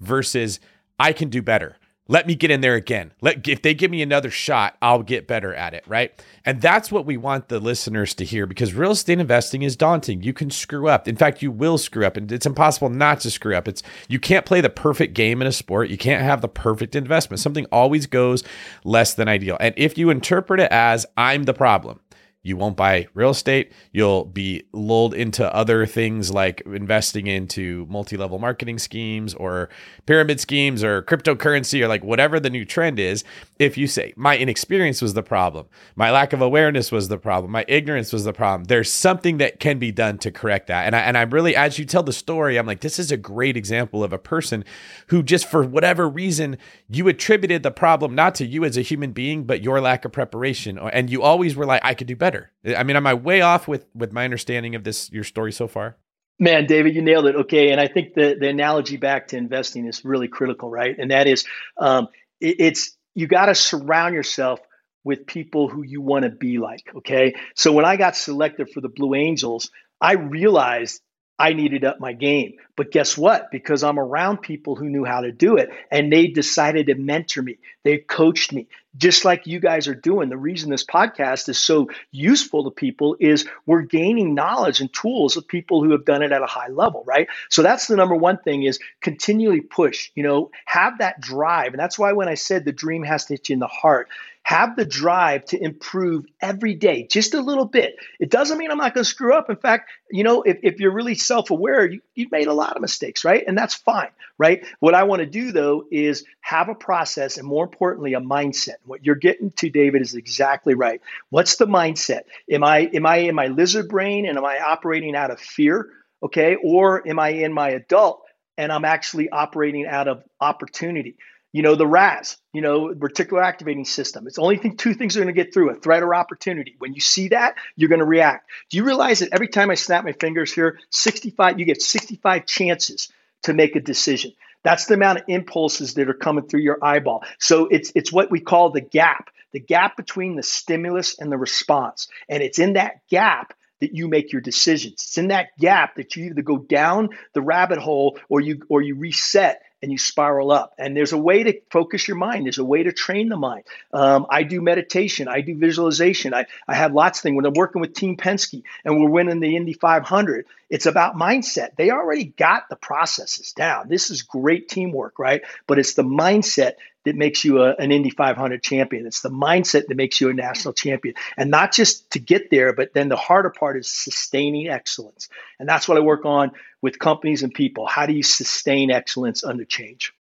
versus I can do better. Let me get in there again. Let if they give me another shot, I'll get better at it, right? And that's what we want the listeners to hear because real estate investing is daunting. You can screw up. In fact, you will screw up and it's impossible not to screw up. It's you can't play the perfect game in a sport. You can't have the perfect investment. Something always goes less than ideal. And if you interpret it as I'm the problem, you won't buy real estate. You'll be lulled into other things like investing into multi level marketing schemes or pyramid schemes or cryptocurrency or like whatever the new trend is. If you say, my inexperience was the problem, my lack of awareness was the problem, my ignorance was the problem, there's something that can be done to correct that. And, I, and I'm really, as you tell the story, I'm like, this is a great example of a person who just for whatever reason, you attributed the problem not to you as a human being, but your lack of preparation. And you always were like, I could do better better. I mean, am I way off with with my understanding of this your story so far? Man, David, you nailed it. Okay, and I think the the analogy back to investing is really critical, right? And that is, um, it, it's you got to surround yourself with people who you want to be like. Okay, so when I got selected for the Blue Angels, I realized I needed up my game. But guess what? Because I'm around people who knew how to do it and they decided to mentor me. They coached me, just like you guys are doing. The reason this podcast is so useful to people is we're gaining knowledge and tools of people who have done it at a high level, right? So that's the number one thing is continually push, you know, have that drive. And that's why when I said the dream has to hit you in the heart, have the drive to improve every day, just a little bit. It doesn't mean I'm not going to screw up. In fact, you know, if, if you're really self aware, you, you've made a lot of mistakes, right? And that's fine, right? What I want to do though is have a process and more importantly, a mindset. What you're getting to, David, is exactly right. What's the mindset? Am I am I in my lizard brain and am I operating out of fear? Okay, or am I in my adult and I'm actually operating out of opportunity? You know, the RAS, you know, reticular activating system. It's only thing, two things are going to get through a threat or opportunity. When you see that, you're going to react. Do you realize that every time I snap my fingers here, 65, you get 65 chances to make a decision. That's the amount of impulses that are coming through your eyeball. So it's it's what we call the gap, the gap between the stimulus and the response. And it's in that gap that you make your decisions. It's in that gap that you either go down the rabbit hole or you or you reset and you spiral up. And there's a way to focus your mind. There's a way to train the mind. Um, I do meditation. I do visualization. I, I have lots of things. When I'm working with Team Penske and we're winning the Indy 500, it's about mindset. They already got the processes down. This is great teamwork, right? But it's the mindset that makes you a, an Indy 500 champion. It's the mindset that makes you a national champion. And not just to get there, but then the harder part is sustaining excellence. And that's what I work on with companies and people. How do you sustain excellence under change?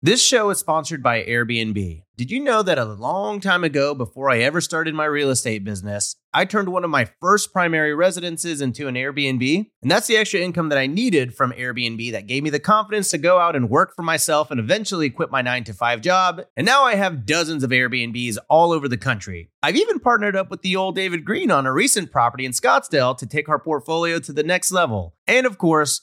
This show is sponsored by Airbnb. Did you know that a long time ago, before I ever started my real estate business, I turned one of my first primary residences into an Airbnb? And that's the extra income that I needed from Airbnb that gave me the confidence to go out and work for myself and eventually quit my nine to five job. And now I have dozens of Airbnbs all over the country. I've even partnered up with the old David Greene on a recent property in Scottsdale to take our portfolio to the next level. And of course,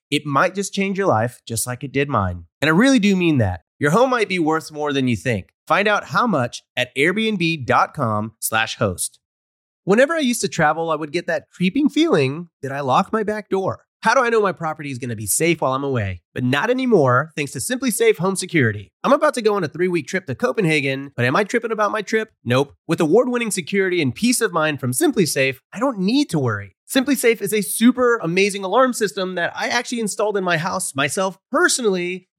It might just change your life, just like it did mine. And I really do mean that. Your home might be worth more than you think. Find out how much at airbnb.com/slash host. Whenever I used to travel, I would get that creeping feeling that I locked my back door. How do I know my property is going to be safe while I'm away? But not anymore, thanks to SimpliSafe Home Security. I'm about to go on a three week trip to Copenhagen, but am I tripping about my trip? Nope. With award winning security and peace of mind from SimpliSafe, I don't need to worry. SimpliSafe is a super amazing alarm system that I actually installed in my house myself personally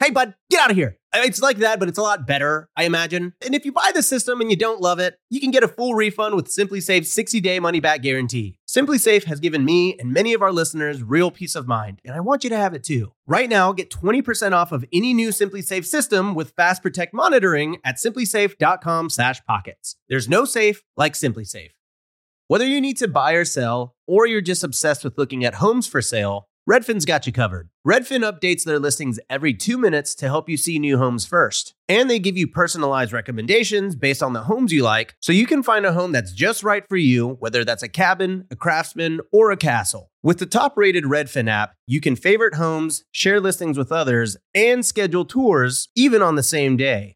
hey, bud, get out of here. It's like that, but it's a lot better, I imagine. And if you buy the system and you don't love it, you can get a full refund with SimpliSafe's 60 day money back guarantee. SimpliSafe has given me and many of our listeners real peace of mind, and I want you to have it too. Right now, get 20% off of any new SimpliSafe system with Fast Protect monitoring at simplisafe.com/pockets. There's no safe like SimpliSafe. Whether you need to buy or sell, or you're just obsessed with looking at homes for sale, Redfin's got you covered. Redfin updates their listings every two minutes to help you see new homes first. And they give you personalized recommendations based on the homes you like, so you can find a home that's just right for you, whether that's a cabin, a craftsman, or a castle. With the top rated Redfin app, you can favorite homes, share listings with others, and schedule tours even on the same day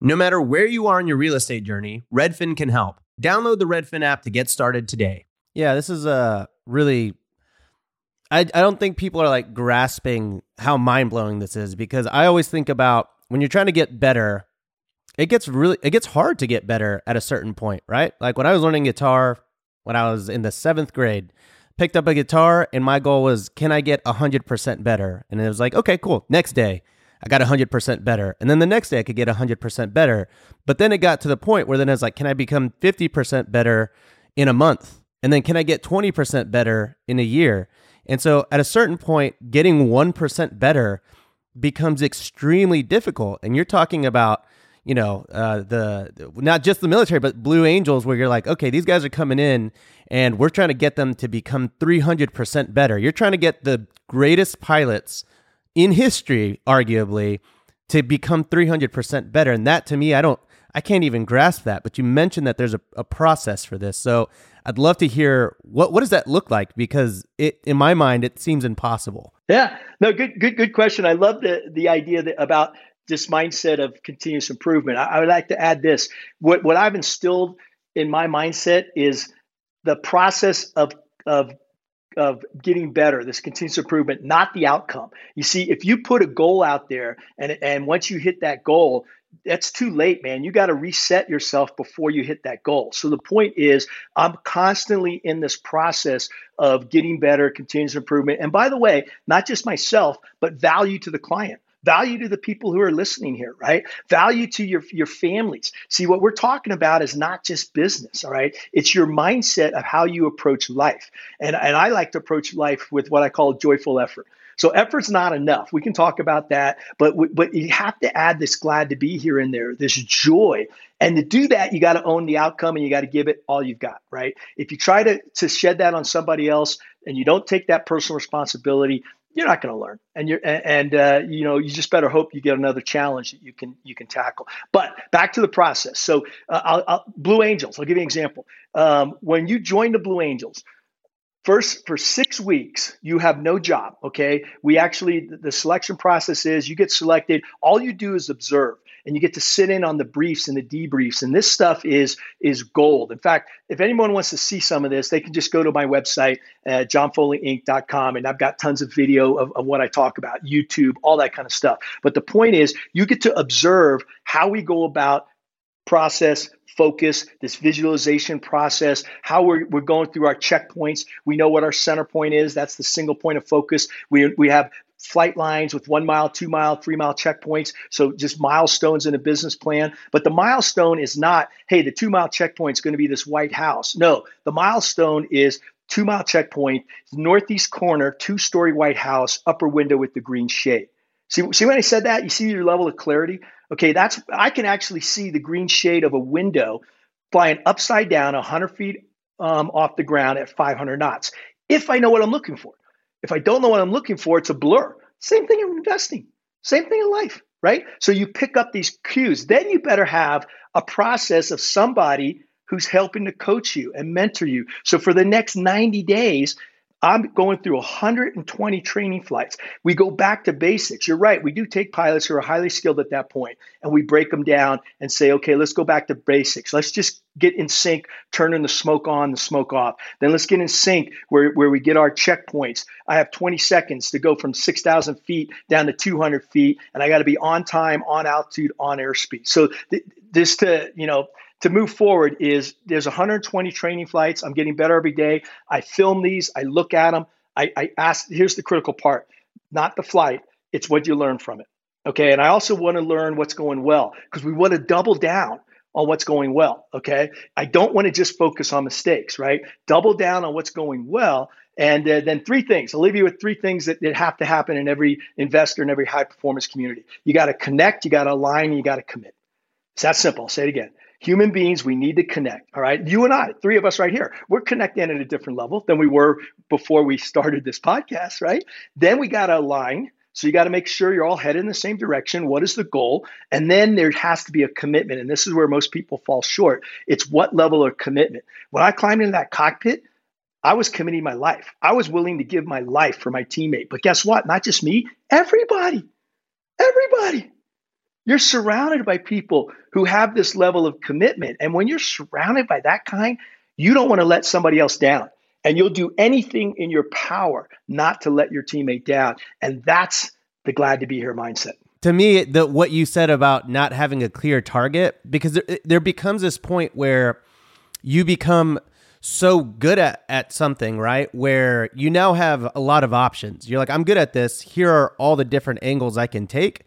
No matter where you are in your real estate journey, Redfin can help. Download the Redfin app to get started today. Yeah, this is a really. I, I don't think people are like grasping how mind blowing this is because I always think about when you're trying to get better, it gets really it gets hard to get better at a certain point, right? Like when I was learning guitar when I was in the seventh grade, picked up a guitar and my goal was can I get hundred percent better? And it was like, okay, cool. Next day, I got 100% better. And then the next day I could get 100% better. But then it got to the point where then I was like, can I become 50% better in a month? And then can I get 20% better in a year? And so at a certain point, getting 1% better becomes extremely difficult. And you're talking about, you know, uh, the not just the military, but Blue Angels, where you're like, okay, these guys are coming in and we're trying to get them to become 300% better. You're trying to get the greatest pilots in history, arguably, to become 300% better. And that to me, I don't, I can't even grasp that. But you mentioned that there's a, a process for this. So I'd love to hear what, what does that look like? Because it, in my mind, it seems impossible. Yeah, no, good, good, good question. I love the, the idea that about this mindset of continuous improvement. I, I would like to add this. What, what I've instilled in my mindset is the process of, of of getting better, this continuous improvement, not the outcome. You see, if you put a goal out there and, and once you hit that goal, that's too late, man. You got to reset yourself before you hit that goal. So the point is, I'm constantly in this process of getting better, continuous improvement. And by the way, not just myself, but value to the client value to the people who are listening here, right? Value to your, your families. See, what we're talking about is not just business, all right? It's your mindset of how you approach life. And, and I like to approach life with what I call joyful effort. So effort's not enough. We can talk about that, but but you have to add this glad to be here in there, this joy. And to do that, you got to own the outcome and you got to give it all you've got, right? If you try to to shed that on somebody else and you don't take that personal responsibility, you're not going to learn and you're and uh, you know you just better hope you get another challenge that you can you can tackle but back to the process so uh, I'll, I'll, blue angels i'll give you an example um, when you join the blue angels First, for six weeks, you have no job. Okay. We actually, the selection process is you get selected. All you do is observe and you get to sit in on the briefs and the debriefs. And this stuff is, is gold. In fact, if anyone wants to see some of this, they can just go to my website, uh, johnfoleyinc.com. And I've got tons of video of, of what I talk about, YouTube, all that kind of stuff. But the point is, you get to observe how we go about process, focus, this visualization process, how we're, we're going through our checkpoints. We know what our center point is. That's the single point of focus. We, we have flight lines with one mile, two mile, three mile checkpoints. So just milestones in a business plan. But the milestone is not, hey, the two mile checkpoint is going to be this White House. No, the milestone is two mile checkpoint, northeast corner, two story White House, upper window with the green shade. See, see when I said that? You see your level of clarity? Okay, that's I can actually see the green shade of a window flying upside down 100 feet um, off the ground at 500 knots. If I know what I'm looking for. If I don't know what I'm looking for, it's a blur. Same thing in investing. Same thing in life, right? So you pick up these cues. Then you better have a process of somebody who's helping to coach you and mentor you. So for the next 90 days, I'm going through 120 training flights. We go back to basics. You're right. We do take pilots who are highly skilled at that point and we break them down and say, okay, let's go back to basics. Let's just get in sync, turning the smoke on, the smoke off. Then let's get in sync where, where we get our checkpoints. I have 20 seconds to go from 6,000 feet down to 200 feet, and I got to be on time, on altitude, on airspeed. So th- this to, you know, to move forward is there's 120 training flights. I'm getting better every day. I film these, I look at them, I, I ask, here's the critical part not the flight, it's what you learn from it. Okay. And I also want to learn what's going well because we want to double down on what's going well. Okay. I don't want to just focus on mistakes, right? Double down on what's going well. And uh, then three things. I'll leave you with three things that, that have to happen in every investor in every high performance community. You got to connect, you got to align, you got to commit. It's that simple. I'll say it again. Human beings, we need to connect. All right. You and I, three of us right here, we're connecting at a different level than we were before we started this podcast, right? Then we got to align. So you got to make sure you're all headed in the same direction. What is the goal? And then there has to be a commitment. And this is where most people fall short. It's what level of commitment. When I climbed into that cockpit, I was committing my life. I was willing to give my life for my teammate. But guess what? Not just me, everybody. Everybody. You're surrounded by people who have this level of commitment. And when you're surrounded by that kind, you don't want to let somebody else down. And you'll do anything in your power not to let your teammate down. And that's the glad to be here mindset. To me, the what you said about not having a clear target, because there, there becomes this point where you become so good at, at something, right? Where you now have a lot of options. You're like, I'm good at this. Here are all the different angles I can take.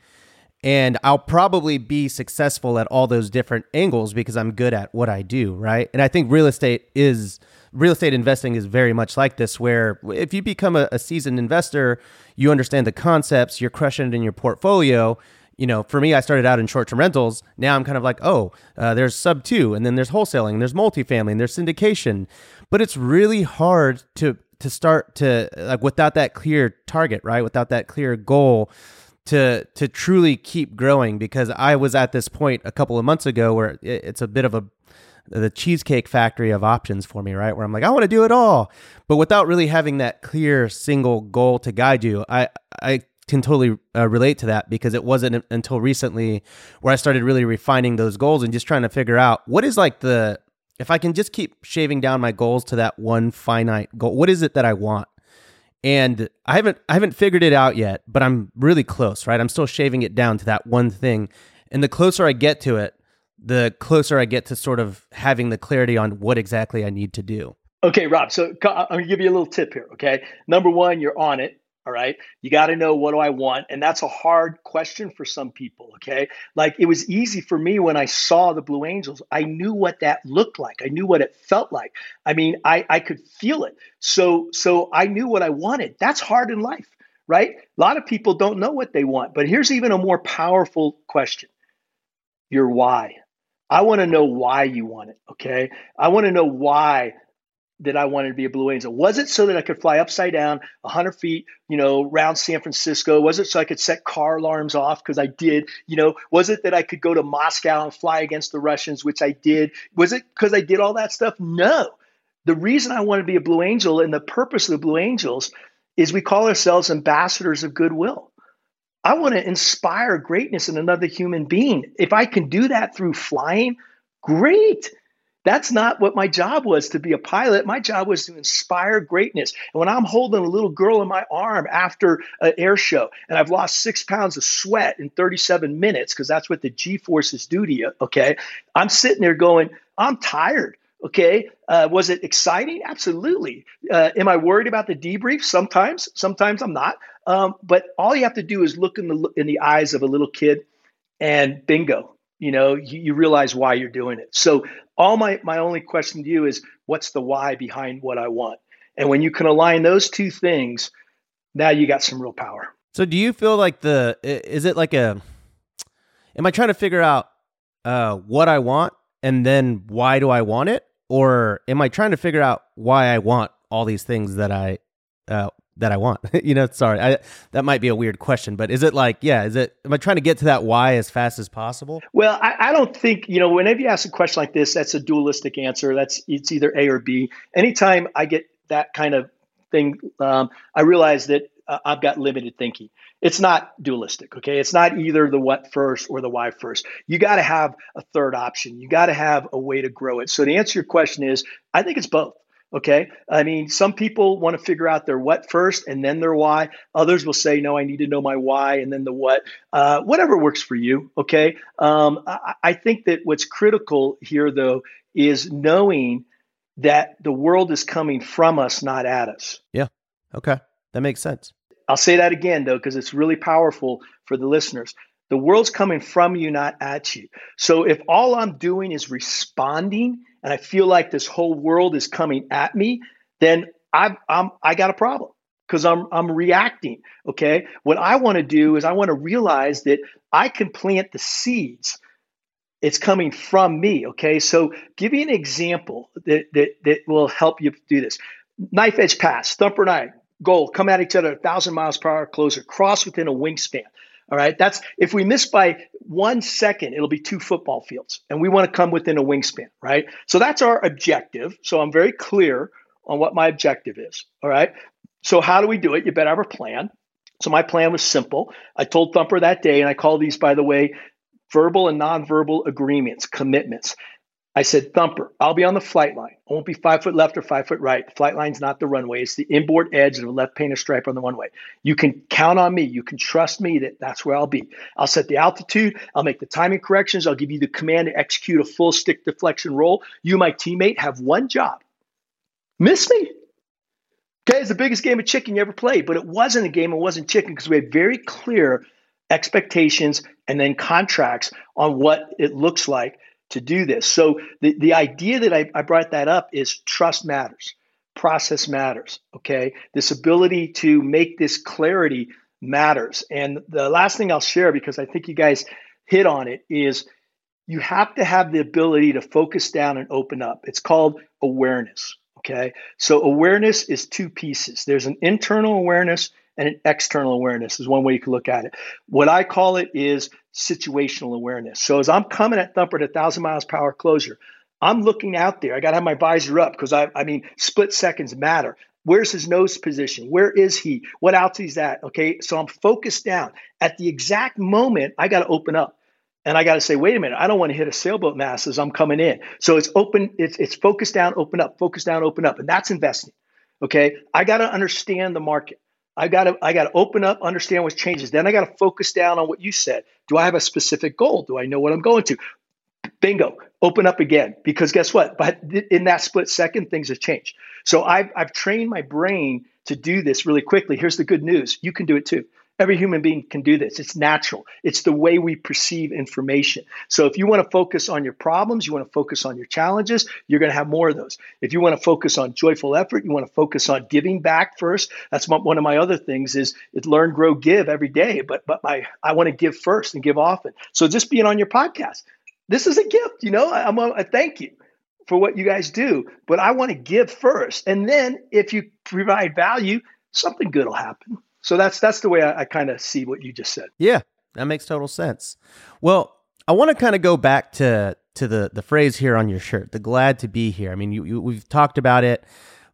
And I'll probably be successful at all those different angles because I'm good at what I do, right? And I think real estate is real estate investing is very much like this, where if you become a, a seasoned investor, you understand the concepts, you're crushing it in your portfolio you know, for me, I started out in short term rentals. Now I'm kind of like, oh, uh, there's sub two, and then there's wholesaling, there's multifamily, and there's syndication. But it's really hard to to start to like without that clear target, right? Without that clear goal to to truly keep growing. Because I was at this point a couple of months ago where it's a bit of a the cheesecake factory of options for me, right? Where I'm like, I want to do it all, but without really having that clear single goal to guide you, I I can totally uh, relate to that because it wasn't until recently where I started really refining those goals and just trying to figure out what is like the if I can just keep shaving down my goals to that one finite goal, what is it that I want? And I haven't I haven't figured it out yet, but I'm really close, right? I'm still shaving it down to that one thing. And the closer I get to it, the closer I get to sort of having the clarity on what exactly I need to do. Okay, Rob. So uh, I'm going to give you a little tip here. Okay. Number one, you're on it. All right. You got to know what do I want? And that's a hard question for some people. Okay. Like it was easy for me when I saw the Blue Angels. I knew what that looked like. I knew what it felt like. I mean, I, I could feel it. So, so I knew what I wanted. That's hard in life, right? A lot of people don't know what they want. But here's even a more powerful question your why. I want to know why you want it. Okay. I want to know why that I wanted to be a Blue Angel? Was it so that I could fly upside down 100 feet, you know, around San Francisco? Was it so I could set car alarms off? Because I did. You know, was it that I could go to Moscow and fly against the Russians, which I did? Was it because I did all that stuff? No. The reason I wanted to be a Blue Angel and the purpose of the Blue Angels is we call ourselves ambassadors of goodwill. I want to inspire greatness in another human being. If I can do that through flying, great. That's not what my job was to be a pilot. My job was to inspire greatness. And when I'm holding a little girl in my arm after an air show and I've lost six pounds of sweat in 37 minutes, because that's what the G forces do to you, okay? I'm sitting there going, I'm tired. Okay. Uh, was it exciting? Absolutely. Uh, am I worried about the debrief? Sometimes. Sometimes I'm not. Um, but all you have to do is look in the in the eyes of a little kid, and bingo, you know you, you, realize why you're doing it. So all my my only question to you is what's the why behind what i want? And when you can align those two things now you got some real power. So do you feel like the is it like a am i trying to figure out uh what i want and then why do i want it? Or am i trying to figure out why i want all these things that i uh, that I want? *laughs* you know, sorry, I, that might be a weird question, but is it like, yeah, is it, am I trying to get to that why as fast as possible? Well, I, I don't think, you know, whenever you ask a question like this, that's a dualistic answer. That's, it's either A or B. Anytime I get that kind of thing, um, I realize that uh, I've got limited thinking. It's not dualistic, okay? It's not either the what first or the why first. You got to have a third option. You got to have a way to grow it. So the answer your question is, I think it's both. Okay. I mean, some people want to figure out their what first and then their why. Others will say, no, I need to know my why and then the what. Uh, whatever works for you. Okay. Um, I, I think that what's critical here, though, is knowing that the world is coming from us, not at us. Yeah. Okay. That makes sense. I'll say that again, though, because it's really powerful for the listeners. The world's coming from you, not at you. So if all I'm doing is responding, and I feel like this whole world is coming at me, then I've, I'm I got a problem because I'm I'm reacting. Okay, what I want to do is I want to realize that I can plant the seeds. It's coming from me. Okay, so give you an example that that that will help you do this. Knife edge pass, thumper I, goal, come at each other a thousand miles per hour, closer, cross within a wingspan. All right. That's if we miss by one second, it'll be two football fields. And we want to come within a wingspan, right? So that's our objective. So I'm very clear on what my objective is. All right. So how do we do it? You better have a plan. So my plan was simple. I told Thumper that day, and I call these, by the way, verbal and nonverbal agreements, commitments. I said, Thumper, I'll be on the flight line. I won't be five foot left or five foot right. The flight line's not the runway. It's the inboard edge of the left painted stripe on the runway. You can count on me. You can trust me that that's where I'll be. I'll set the altitude. I'll make the timing corrections. I'll give you the command to execute a full stick deflection roll. You, my teammate, have one job. Miss me. Okay, it's the biggest game of chicken you ever played, but it wasn't a game. It wasn't chicken because we had very clear expectations and then contracts on what it looks like to do this. So the, the idea that I, I brought that up is trust matters, process matters. Okay. This ability to make this clarity matters. And the last thing I'll share, because I think you guys hit on it, is you have to have the ability to focus down and open up. It's called awareness. Okay. So awareness is two pieces. There's an internal awareness and an external awareness is one way you can look at it. What I call it is situational awareness. So as I'm coming at Thumper at a thousand miles per hour closure, I'm looking out there. I got to have my visor up because I, I mean, split seconds matter. Where's his nose position? Where is he? What altitude is that? Okay, so I'm focused down. At the exact moment, I got to open up. And I got to say, wait a minute, I don't want to hit a sailboat mast as I'm coming in. So it's open, it's, it's focus down, open up, focus down, open up. And that's investing. Okay. I got to understand the market. I got to I got to open up, understand what changes. Then I got to focus down on what you said. Do I have a specific goal? Do I know what I'm going to? Bingo. Open up again because guess what? But in that split second, things have changed. So I've I've trained my brain to do this really quickly. Here's the good news: you can do it too. Every human being can do this. It's natural. It's the way we perceive information. So if you want to focus on your problems, you want to focus on your challenges, you're going to have more of those. If you want to focus on joyful effort, you want to focus on giving back first. That's one of my other things is, learn, grow, give every day. But but my I want to give first and give often. So just being on your podcast, this is a gift. You know, I'm a, a thank you for what you guys do. But I want to give first, and then if you provide value, something good will happen. So that's that's the way I, I kind of see what you just said. Yeah, that makes total sense. Well, I want to kind of go back to to the the phrase here on your shirt, the glad to be here. I mean, you, you we've talked about it.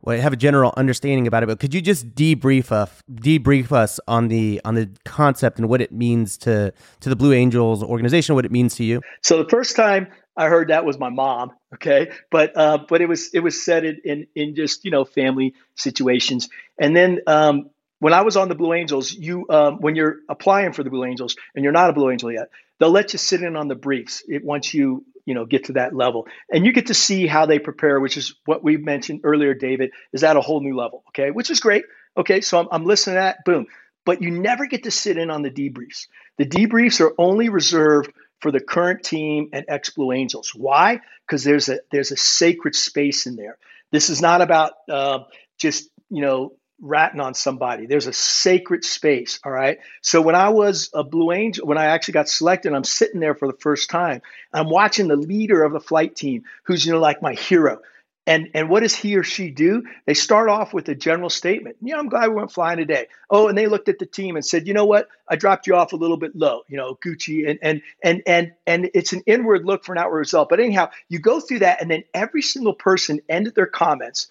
Well, have a general understanding about it, but could you just debrief us debrief us on the on the concept and what it means to to the Blue Angels organization, what it means to you? So the first time I heard that was my mom. Okay, but uh, but it was it was said in in just you know family situations, and then um, when I was on the Blue Angels, you um, when you're applying for the Blue Angels and you're not a Blue Angel yet, they'll let you sit in on the briefs it, once you you know get to that level, and you get to see how they prepare, which is what we mentioned earlier. David is at a whole new level, okay, which is great. Okay, so I'm, I'm listening to that, boom, but you never get to sit in on the debriefs. The debriefs are only reserved for the current team and ex Blue Angels. Why? Because there's a there's a sacred space in there. This is not about uh, just you know ratting on somebody. There's a sacred space. All right. So when I was a Blue Angel, when I actually got selected, I'm sitting there for the first time. I'm watching the leader of the flight team, who's you know like my hero. And and what does he or she do? They start off with a general statement. Yeah, I'm glad we went flying today. Oh, and they looked at the team and said, you know what? I dropped you off a little bit low. You know, Gucci, and and and and and it's an inward look for an outward result. But anyhow, you go through that, and then every single person ended their comments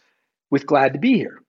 with glad to be here.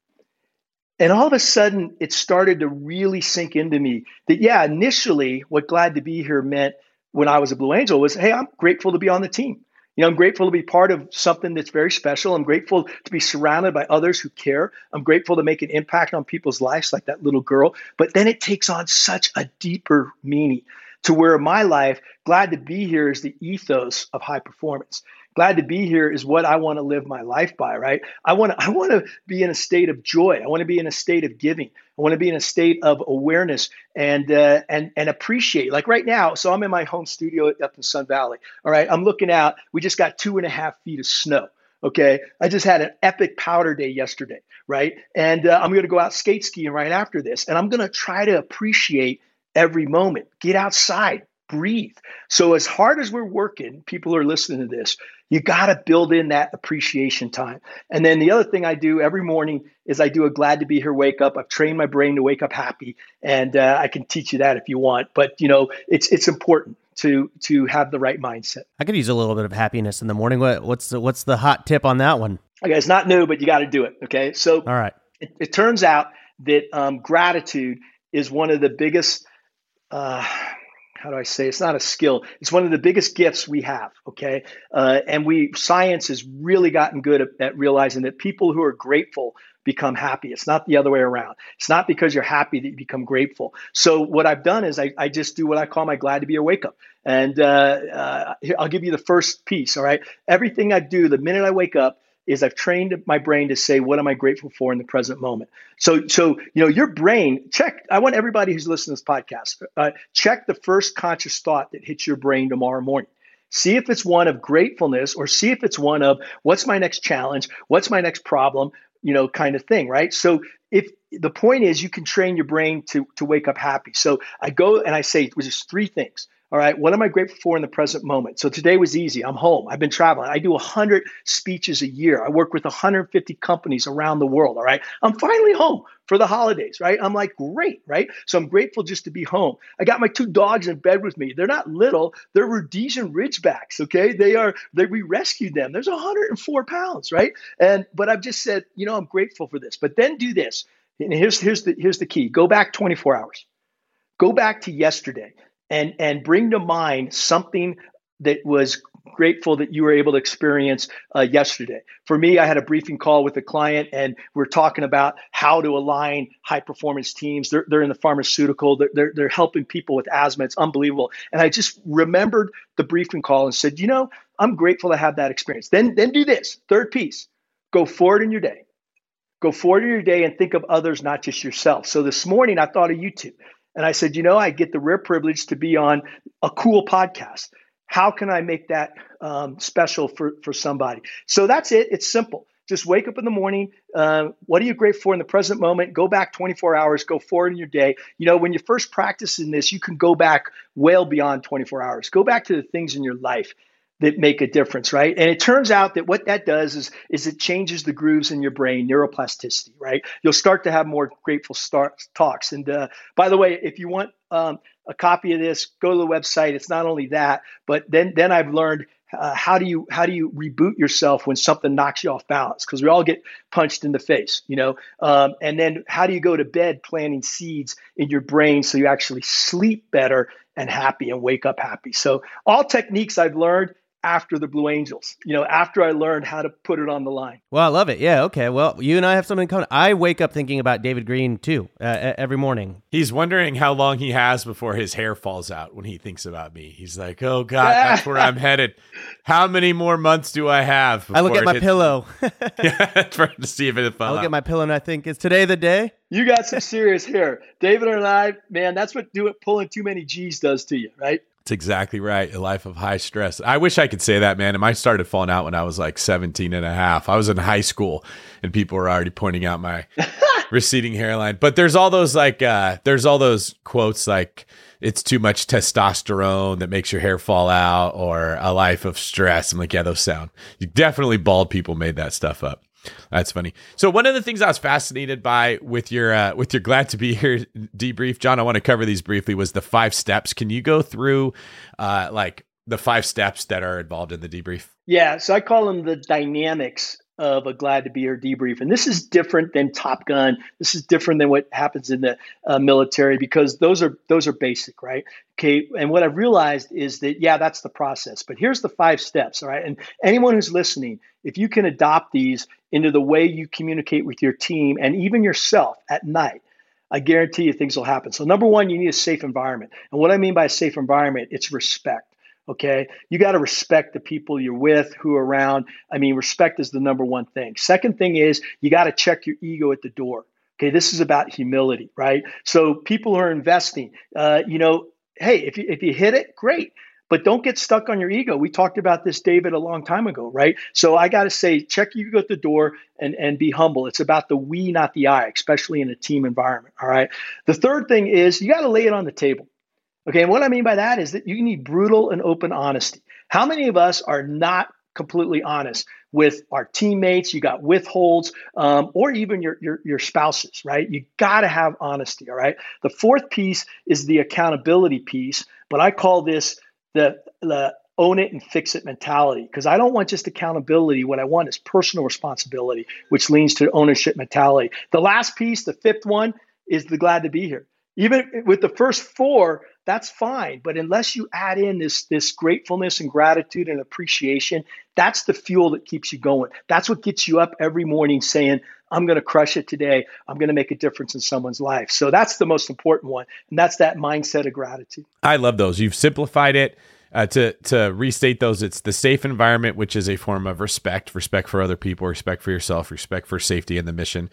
And all of a sudden, it started to really sink into me that, yeah, initially, what glad to be here meant when I was a Blue Angel was, hey, I'm grateful to be on the team. You know, I'm grateful to be part of something that's very special. I'm grateful to be surrounded by others who care. I'm grateful to make an impact on people's lives, like that little girl. But then it takes on such a deeper meaning to where my life, glad to be here, is the ethos of high performance glad to be here is what I want to live my life by, right? I want to I want to be in a state of joy. I want to be in a state of giving. I want to be in a state of awareness and uh, and and appreciate. Like right now, so I'm in my home studio up in Sun Valley. All right, I'm looking out. We just got two and a half feet of snow. Okay, I just had an epic powder day yesterday, right? And uh, I'm going to go out skate skiing right after this, and I'm going to try to appreciate every moment. Get outside, breathe. So as hard as we're working, people are listening to this you got to build in that appreciation time. And then the other thing I do every morning is I do a glad to be here wake up. I've trained my brain to wake up happy, and uh, I can teach you that if you want. But you know, it's it's important to to have the right mindset. I could use a little bit of happiness in the morning. What, what's the, what's the hot tip on that one? Okay, it's not new, but you got to do it. Okay, so all right, it, it turns out that um, gratitude is one of the biggest. Uh, how do I say? It's not a skill. It's one of the biggest gifts we have. Okay, uh, and we science has really gotten good at, at realizing that people who are grateful become happy. It's not the other way around. It's not because you're happy that you become grateful. So what I've done is I, I just do what I call my glad to be a wake up. And uh, uh, I'll give you the first piece. All right, everything I do the minute I wake up is I've trained my brain to say, what am I grateful for in the present moment? So, so you know, your brain, check, I want everybody who's listening to this podcast, uh, check the first conscious thought that hits your brain tomorrow morning. See if it's one of gratefulness or see if it's one of what's my next challenge? What's my next problem? You know, kind of thing, right? So if the point is you can train your brain to, to wake up happy. So I go and I say, which is three things. All right, what am I grateful for in the present moment? So today was easy. I'm home. I've been traveling. I do 100 speeches a year. I work with 150 companies around the world. All right, I'm finally home for the holidays, right? I'm like, great, right? So I'm grateful just to be home. I got my two dogs in bed with me. They're not little, they're Rhodesian Ridgebacks, okay? They are, they, we rescued them. There's 104 pounds, right? And, but I've just said, you know, I'm grateful for this. But then do this. And here's, here's, the, here's the key go back 24 hours. Go back to yesterday and and bring to mind something that was grateful that you were able to experience uh, yesterday. For me, I had a briefing call with a client, and we are talking about how to align high performance teams. They're, they're in the pharmaceutical, they're, they're, they're helping people with asthma. It's unbelievable. And I just remembered the briefing call and said, you know, I'm grateful to have that experience. Then, then do this third piece go forward in your day. Go forward in your day and think of others, not just yourself. So this morning, I thought of you two. And I said, you know, I get the rare privilege to be on a cool podcast. How can I make that um, special for, for somebody? So that's it. It's simple. Just wake up in the morning. Uh, what are you grateful for in the present moment? Go back 24 hours, go forward in your day. You know, when you're first practice in this, you can go back well beyond 24 hours. Go back to the things in your life that make a difference, right? And it turns out that what that does is, is it changes the grooves in your brain, neuroplasticity, right? You'll start to have more grateful start, talks. And uh, by the way, if you want um, a copy of this, go to the website. It's not only that, but then then I've learned uh, how do you how do you reboot yourself when something knocks you off balance because we all get punched in the face you know um, and then how do you go to bed planting seeds in your brain so you actually sleep better and happy and wake up happy so all techniques i've learned after the Blue Angels, you know, after I learned how to put it on the line. Well, I love it. Yeah. Okay. Well, you and I have something in common. I wake up thinking about David Greene too uh, every morning. He's wondering how long he has before his hair falls out when he thinks about me. He's like, oh, God, that's where I'm *laughs* headed. How many more months do I have? I look at my pillow. *laughs* *laughs* yeah, to see if it fell I look out. at my pillow and I think, is today the day? You got some serious hair. David and I, man, that's what do it pulling too many G's does to you, right? That's exactly right. A life of high stress. I wish I could say that, man. And mine started falling out when I was like 17 and a half. I was in high school and people were already pointing out my *laughs* receding hairline. But there's all those like, uh, there's all those quotes like, it's too much testosterone that makes your hair fall out or a life of stress. I'm like, yeah, those sound. Definitely bald people made that stuff up. That's funny. So one of the things I was fascinated by with your uh, with your glad to be here debrief, John. I want to cover these briefly. Was the five steps? Can you go through uh, like the five steps that are involved in the debrief? Yeah. So I call them the dynamics of a glad to be here debrief. And this is different than Top Gun. This is different than what happens in the uh, military because those are those are basic, right? Okay. And what I've realized is that yeah, that's the process. But here's the five steps. All right. And anyone who's listening, if you can adopt these into the way you communicate with your team and even yourself at night. I guarantee you things will happen. So, number one, you need a safe environment. And what I mean by a safe environment, it's respect. Okay. You got to respect the people you're with, who are around. I mean, respect is the number one thing. Second thing is you got to check your ego at the door. Okay. This is about humility, right? So people are investing, uh, you know, hey, if you, if you hit it, great. But don't get stuck on your ego. We talked about this, David, a long time ago, right? So I got to say, check ego at the door and, and be humble. It's about the we, not the I, especially in a team environment. All right. The third thing is you got to lay it on the table. Okay, and what I mean by that is that you need brutal and open honesty. How many of us are not completely honest with our teammates? You got withholds, um, or even your, your your spouses, right? You got to have honesty. All right. The fourth piece is the accountability piece, but I call this the the own it and fix it mentality because I don't want just accountability. What I want is personal responsibility, which leads to ownership mentality. The last piece, the fifth one, is the glad to be here. Even with the first four, that's fine. But unless you add in this this gratefulness and gratitude and appreciation, that's the fuel that keeps you going. That's what gets you up every morning saying, I'm going to crush it today. I'm going to make a difference in someone's life. So that's the most important one. And that's that mindset of gratitude. I love those. You've simplified it. Uh, to to restate those, it's the safe environment, which is a form of respect, respect for other people, respect for yourself, respect for safety and the mission.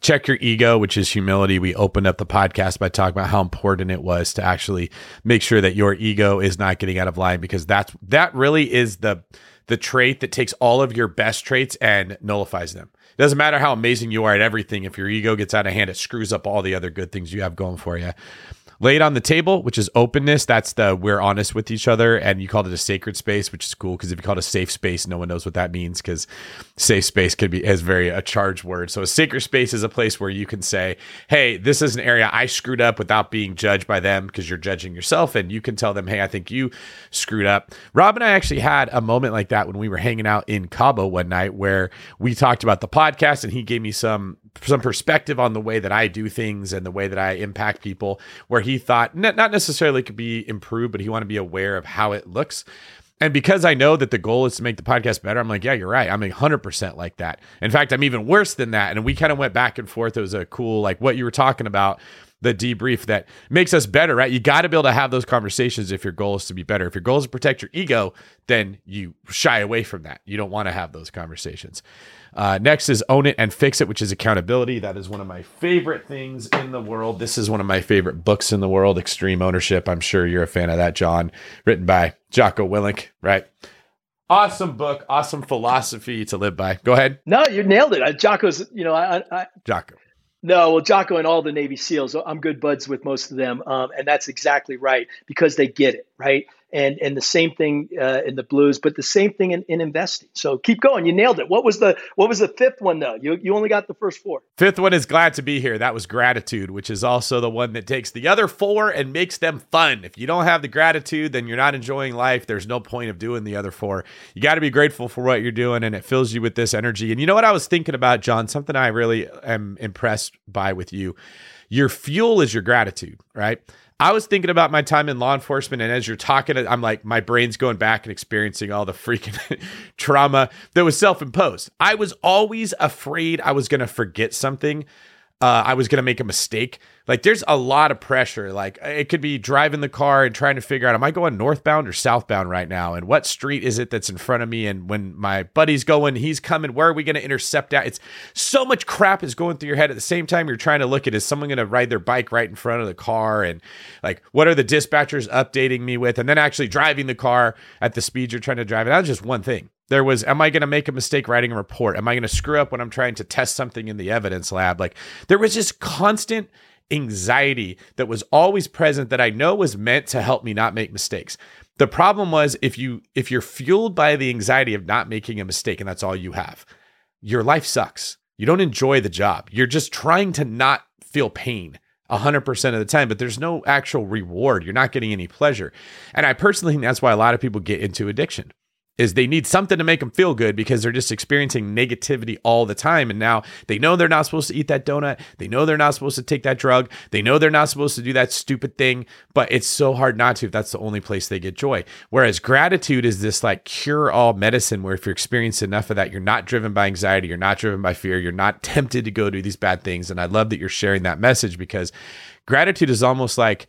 Check your ego, which is humility. We opened up the podcast by talking about how important it was to actually make sure that your ego is not getting out of line, because that's that really is the the trait that takes all of your best traits and nullifies them. It doesn't matter how amazing you are at everything. If your ego gets out of hand, it screws up all the other good things you have going for you. Laid on the table, which is openness. That's the we're honest with each other, and you called it a sacred space, which is cool because if you call it a safe space, no one knows what that means because safe space could be as very a charged word. So a sacred space is a place where you can say, "Hey, this is an area I screwed up without being judged by them because you're judging yourself, and you can tell them, "Hey, I think you screwed up." Rob and I actually had a moment like that when we were hanging out in Cabo one night where we talked about the podcast, and he gave me some some perspective on the way that I do things and the way that I impact people, where he thought not necessarily could be improved, but he wanted to be aware of how it looks. And because I know that the goal is to make the podcast better, I'm like, yeah, you're right. I'm 100% like that. In fact, I'm even worse than that. And we kind of went back and forth. It was a cool, like what you were talking about, the debrief that makes us better, right? You got to be able to have those conversations if your goal is to be better. If your goal is to protect your ego, then you shy away from that. You don't want to have those conversations. Uh, next is own it and fix it, which is accountability. That is one of my favorite things in the world. This is one of my favorite books in the world, Extreme Ownership. I'm sure you're a fan of that, John, written by Jocko Willink, right? Awesome book, awesome philosophy to live by. Go ahead. No, you nailed it. Jocko's, you know, I, I Jocko. No, well, Jocko and all the Navy SEALs, I'm good buds with most of them, um, and that's exactly right because they get it, right? And and the same thing uh, in the blues, but the same thing in, in investing. So keep going. You nailed it. What was the what was the fifth one though? You you only got the first four. Fifth one is glad to be here. That was gratitude, which is also the one that takes the other four and makes them fun. If you don't have the gratitude, then you're not enjoying life. There's no point of doing the other four. You got to be grateful for what you're doing, and it fills you with this energy. And you know what I was thinking about, John? Something I really am impressed by with you. Your fuel is your gratitude, right? I was thinking about my time in law enforcement, and as you're talking, I'm like, my brain's going back and experiencing all the freaking *laughs* trauma that was self imposed. I was always afraid I was going to forget something uh, I was going to make a mistake. Like there's a lot of pressure. Like it could be driving the car and trying to figure out, am I going northbound or southbound right now? And what street is it that's in front of me? And when my buddy's going, he's coming, where are we going to intercept at? It's so much crap is going through your head at the same time. You're trying to look at, is someone going to ride their bike right in front of the car? And like, what are the dispatchers updating me with? And then actually driving the car at the speed you're trying to drive. And that was just one thing. There was, am I going to make a mistake writing a report? Am I going to screw up when I'm trying to test something in the evidence lab? Like there was just constant anxiety that was always present that I know was meant to help me not make mistakes. The problem was if you if you're fueled by the anxiety of not making a mistake and that's all you have, your life sucks. You don't enjoy the job. You're just trying to not feel pain 100% of the time, but there's no actual reward. You're not getting any pleasure. And I personally think that's why a lot of people get into addiction is they need something to make them feel good because they're just experiencing negativity all the time. And now they know they're not supposed to eat that donut. They know they're not supposed to take that drug. They know they're not supposed to do that stupid thing but it's so hard not to if that's the only place they get joy. Whereas gratitude is this like cure all medicine where if you're experiencing enough of that you're not driven by anxiety you're not driven by fear you're not *laughs* tempted to go do these bad things. And i love that you're sharing that message because gratitude is almost like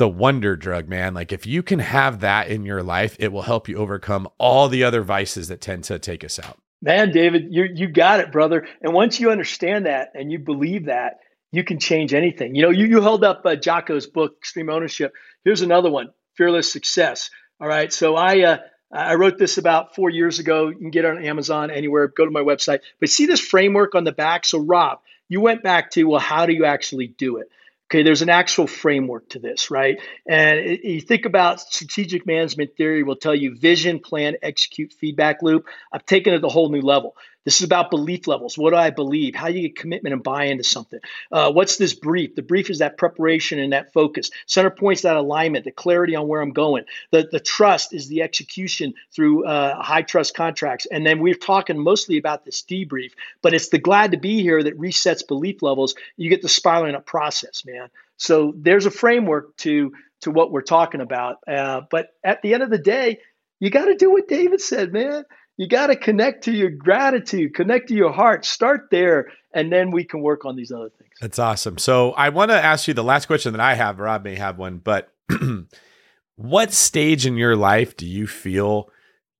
the wonder drug, man. Like if you can have that in your life, it will help you overcome all the other vices that tend to take us out. Man, David, you you got it, brother. And once you understand that and you believe that, you can change anything. You know, you you held up uh, Jocko's book, Extreme Ownership. Here's another one, Fearless Success. All right, so I uh, I wrote this about four years ago. You can get it on Amazon anywhere. Go to my website. But see this framework on the back. So Rob, you went back to well, how do you actually do it? Okay, there's an actual framework to this, right? And you think about strategic management theory will tell you vision, plan, execute, feedback loop. I've taken it to a whole new level. This is about belief levels. What do I believe? How do you get commitment and buy into something? Uh, what's this brief? The brief is that preparation and that focus. Center points that alignment, the clarity on where I'm going. The, the trust is the execution through uh, high trust contracts. And then we're talking mostly about this debrief, but it's the glad to be here that resets belief levels. You get the spiraling up process, man. So there's a framework to to what we're talking about. Uh, but at the end of the day, you got to do what David said, man. You got to connect to your gratitude, connect to your heart. Start there, and then we can work on these other things. That's awesome. So I want to ask you the last question that I have. Rob may have one, but *clears throat* what stage in your life do you feel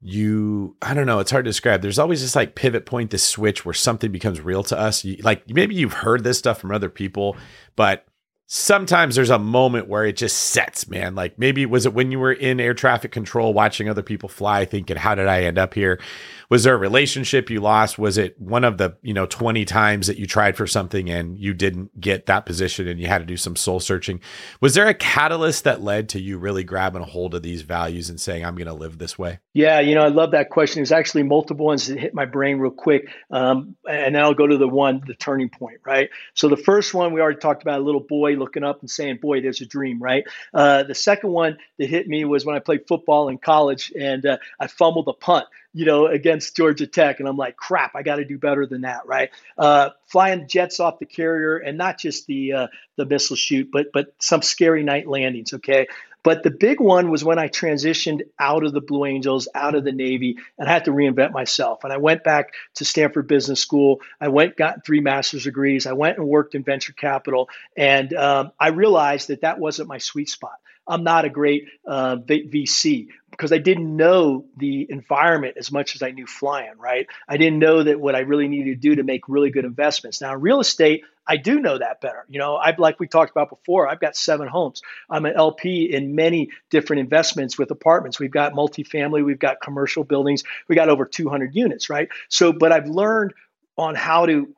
you i don't know it's hard to describe there's always this like pivot point this switch where something becomes real to us you, like maybe you've heard this stuff from other people but sometimes there's a moment where it just sets, man. Like maybe was it when you were in air traffic control watching other people fly, thinking, how did I end up here? Was there a relationship you lost? Was it one of the, you know, 20 times that you tried for something and you didn't get that position and you had to do some soul searching? Was there a catalyst that led to you really grabbing a hold of these values and saying, I'm going to live this way? Yeah, you know, I love that question. There's actually multiple ones that hit my brain real quick. Um, and then I'll go to the one, the turning point, right? So the first one we already talked about a little boy looking up and saying, boy, there's a dream, right? Uh, the second one that hit me was when I played football in college and uh, I fumbled a punt you know, against Georgia Tech. And I'm like, crap, I got to do better than that, right? Uh, flying jets off the carrier and not just the uh, the missile shoot, but but some scary night landings. Okay. But the big one was when I transitioned out of the Blue Angels, out of the Navy, and I had to reinvent myself. And I went back to Stanford Business School. I went, got three master's degrees. I went and worked in venture capital. And um, I realized that that wasn't my sweet spot. I'm not a great uh, VC because I didn't know the environment as much as I knew flying, right? I didn't know that what I really needed to do to make really good investments. Now, in real estate, I do know that better. You know, I've like we talked about before, I've got seven homes. I'm an LP in many different investments with apartments. We've got multifamily, we've got commercial buildings, we got over 200 units, right? So, but I've learned on how to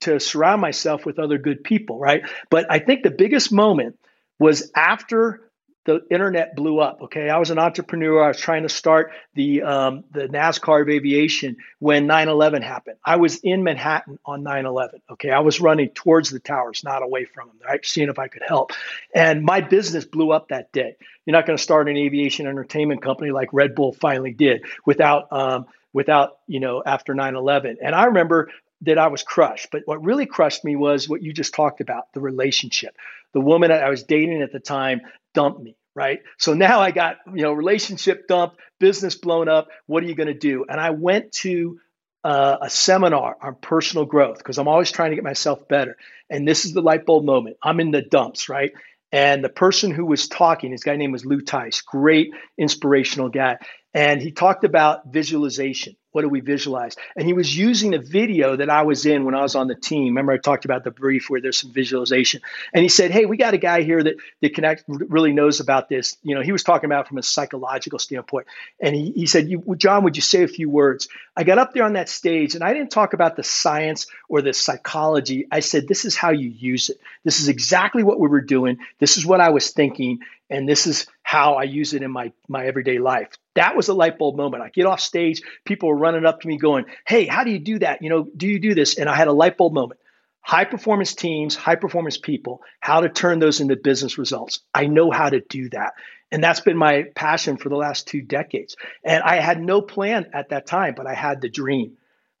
to surround myself with other good people, right? But I think the biggest moment was after the internet blew up. Okay, I was an entrepreneur. I was trying to start the um, the NASCAR of aviation when 9/11 happened. I was in Manhattan on 9/11. Okay, I was running towards the towers, not away from them. Right, seeing if I could help. And my business blew up that day. You're not going to start an aviation entertainment company like Red Bull finally did without um, without you know after 9/11. And I remember that I was crushed. But what really crushed me was what you just talked about the relationship. The woman I was dating at the time dumped me, right? So now I got, you know, relationship dumped, business blown up. What are you going to do? And I went to uh, a seminar on personal growth because I'm always trying to get myself better. And this is the light bulb moment. I'm in the dumps, right? And the person who was talking, his guy name was Lou Tice, great inspirational guy. And he talked about visualization. What do we visualize? And he was using a video that I was in when I was on the team. Remember, I talked about the brief where there's some visualization. And he said, Hey, we got a guy here that, that connect, really knows about this. You know, he was talking about from a psychological standpoint. And he, he said, John, would you say a few words? I got up there on that stage and I didn't talk about the science or the psychology. I said, This is how you use it. This is exactly what we were doing. This is what I was thinking and this is how I use it in my my everyday life. That was a light bulb moment. I get off stage, people are running up to me going, "Hey, how do you do that? You know, do you do this?" And I had a light bulb moment. High performance teams, high performance people, how to turn those into business results. I know how to do that. And that's been my passion for the last two decades. And I had no plan at that time, but I had the dream.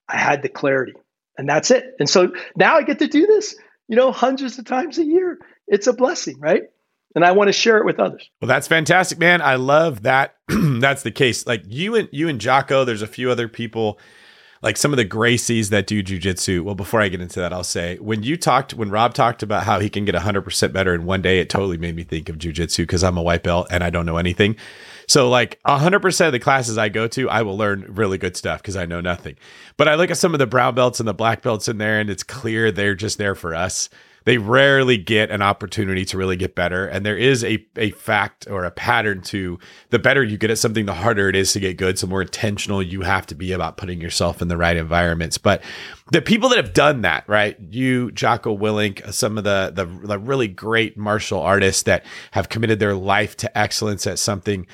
I had the clarity. And that's it. And so now I get to do this, you know, hundreds of times a year. It's a blessing, right? And I want to share it with others. Well, that's fantastic, man. I love that. *clears throat* that's the case. Like you and you and Jocko, there's a few other people, like some of the Gracies that do jujitsu. Well, before I get into that, I'll say when you talked, when Rob talked about how he can get 100% better in one day, it totally made me think of jujitsu because I'm a white belt and I don't know anything. So, like 100% of the classes I go to, I will learn really good stuff because I know nothing. But I look at some of the brown belts and the black belts in there, and it's clear they're just there for us they rarely get an opportunity to really get better. And there is a, a fact or a pattern to the better you get at something, the harder it is to get good. So more intentional you have to be about putting yourself in the right environments. But the people that have done that, right? You, Jocko Willink, uh, some of the, the, the really great martial artists that have committed their life to excellence at something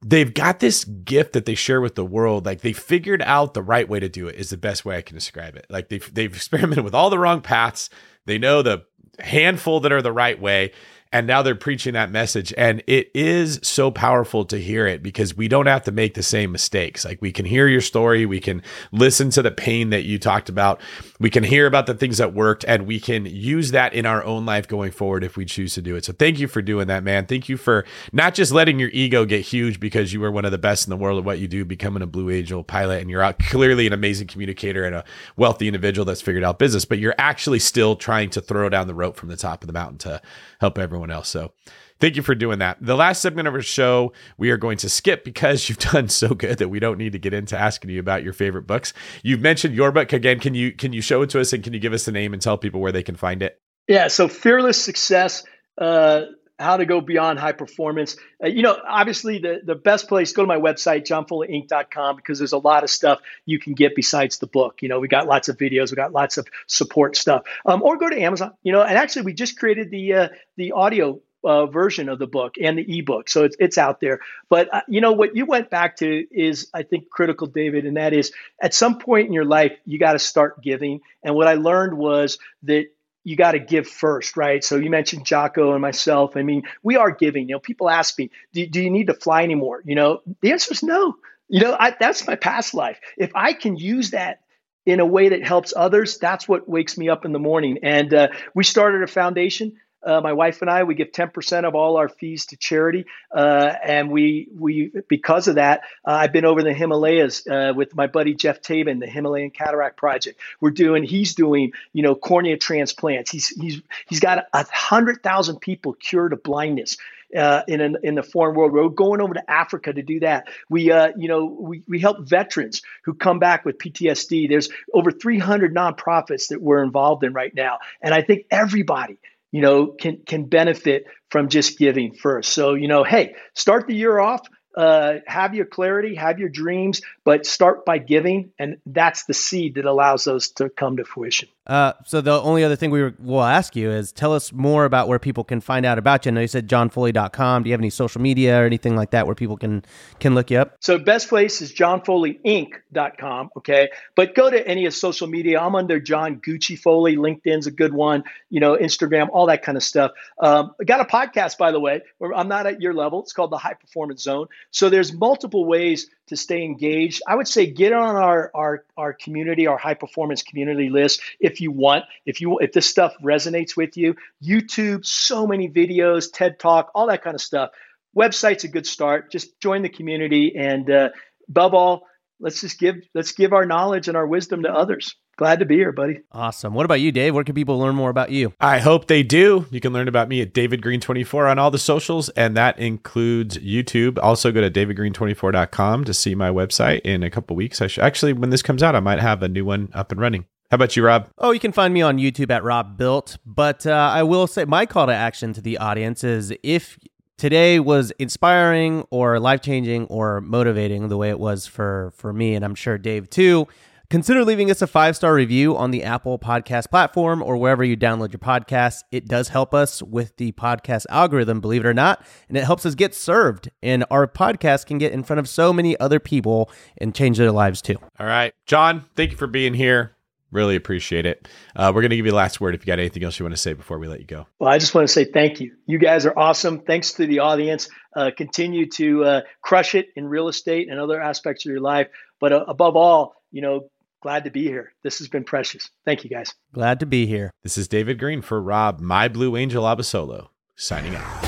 they've got this gift that they share with the world. Like they figured out the right way to do it is the best way I can describe it. Like they've they've *laughs* experimented with all the wrong paths. They know the handful that are the right way and now they're preaching that message. And it is so powerful to hear it because we don't have to make the same mistakes. Like we can hear your story. We can listen to the pain that you talked about. We can hear about the things that worked and we can use that in our own life going forward if we choose to do it. So thank you for doing that man. Thank you for not just letting your ego get huge because you were one of the best in the world at what you do becoming a blue angel pilot and you're out clearly an amazing communicator and a wealthy individual that's figured out business but you're actually still trying to throw down the rope from the top of the mountain to help everyone else. So thank you for doing that. The last segment of our show we are going to skip because *laughs* you've done so good that we don't need to get into asking you about your favorite books. You've mentioned your book again. Can you can you show it to us and can you give us the name and tell people where they can find it? Yeah, so fearless success. Uh, how to go beyond high performance. Uh, you know, obviously the, the best place, go to my website, johnfoleyinc.com, because there's a lot of stuff you can get besides the book. You know, we got lots of videos, we got lots of support stuff. Um, or go to Amazon, you know, and actually we just created the, uh, the audio uh, version of the book and the ebook. So it's, it's out there. But, uh, you know, what you went back to is, I think, critical, David, and that is at some point in your life, you got to start giving. And what I learned was that you got to give first, right? So you mentioned Jocko and myself. I mean, we are giving. You know, people ask me, do, do you need to fly anymore? You know, the answer is no. You know, I, that's my past life. If I can use that in a way that helps others, that's what wakes me up in the morning. And uh, we started a foundation uh, my wife and I, we give 10% of all our fees to charity. Uh, and we, we, because of that, uh, I've been over the Himalayas uh, with my buddy Geoff Tabin, the Himalayan Cataract Project. We're doing, he's doing, you know, cornea transplants. He's, he's, he's got a hundred thousand people cured of blindness. Uh, in an, in the foreign world. We're going over to Africa to do that. We uh, you know we, we help veterans who come back with PTSD. There's over 300 nonprofits that we're involved in right now, and I think everybody you know, can can benefit from just giving first. So, you know, hey, start the year off uh, have your clarity, have your dreams, but start by giving, and that's the seed that allows those to come to fruition. Uh, so the only other thing we will ask you is tell us more about where people can find out about you. I know you said johnfoley.com. Do you have any social media or anything like that where people can can look you up? So best place is johnfoleyinc.com. Okay, but go to any of social media. I'm under John Gucci Foley. LinkedIn's a good one. You know, Instagram, all that kind of stuff. Um, I got a podcast by the way. I'm not at your level. It's called the High Performance Zone. So there's multiple ways to stay engaged. I would say get on our our our community, our high performance community list if you want. If you if this stuff resonates with you, YouTube, so many videos, TED Talk, all that kind of stuff. Website's a good start. Just join the community, and uh, above all, let's just give let's give our knowledge and our wisdom to others. Glad to be here, buddy. Awesome. What about you, Dave? Where can people learn more about you? I hope they do. You can learn about me at David Greene 24 on all the socials, and that includes YouTube. Also, go to davidgreene24.com to see my website in a couple weeks. I should actually, when this comes out, I might have a new one up and running. How about you, Rob? Oh, you can find me on YouTube at Robuilt. But uh, I will say my call to action to the audience is if today was inspiring or life changing or motivating the way it was for for me, and I'm sure Dave too Consider leaving us a five star review on the Apple Podcast platform or wherever you download your podcasts. It does help us with the podcast algorithm, believe it or not, and it helps us get served. And our podcast can get in front of so many other people and change their lives too. All right. John, thank you for being here. Really appreciate it. Uh, we're going to give you the last word if you got anything else you want to say before we let you go. Well, I just want to say thank you. You guys are awesome. Thanks to the audience. Uh, continue to uh, crush it in real estate and other aspects of your life. But uh, above all, you know, glad to be here. This has been precious. Thank you, guys. Glad to be here. This is David Greene for Rob, my Blue Angel Abasolo, signing out.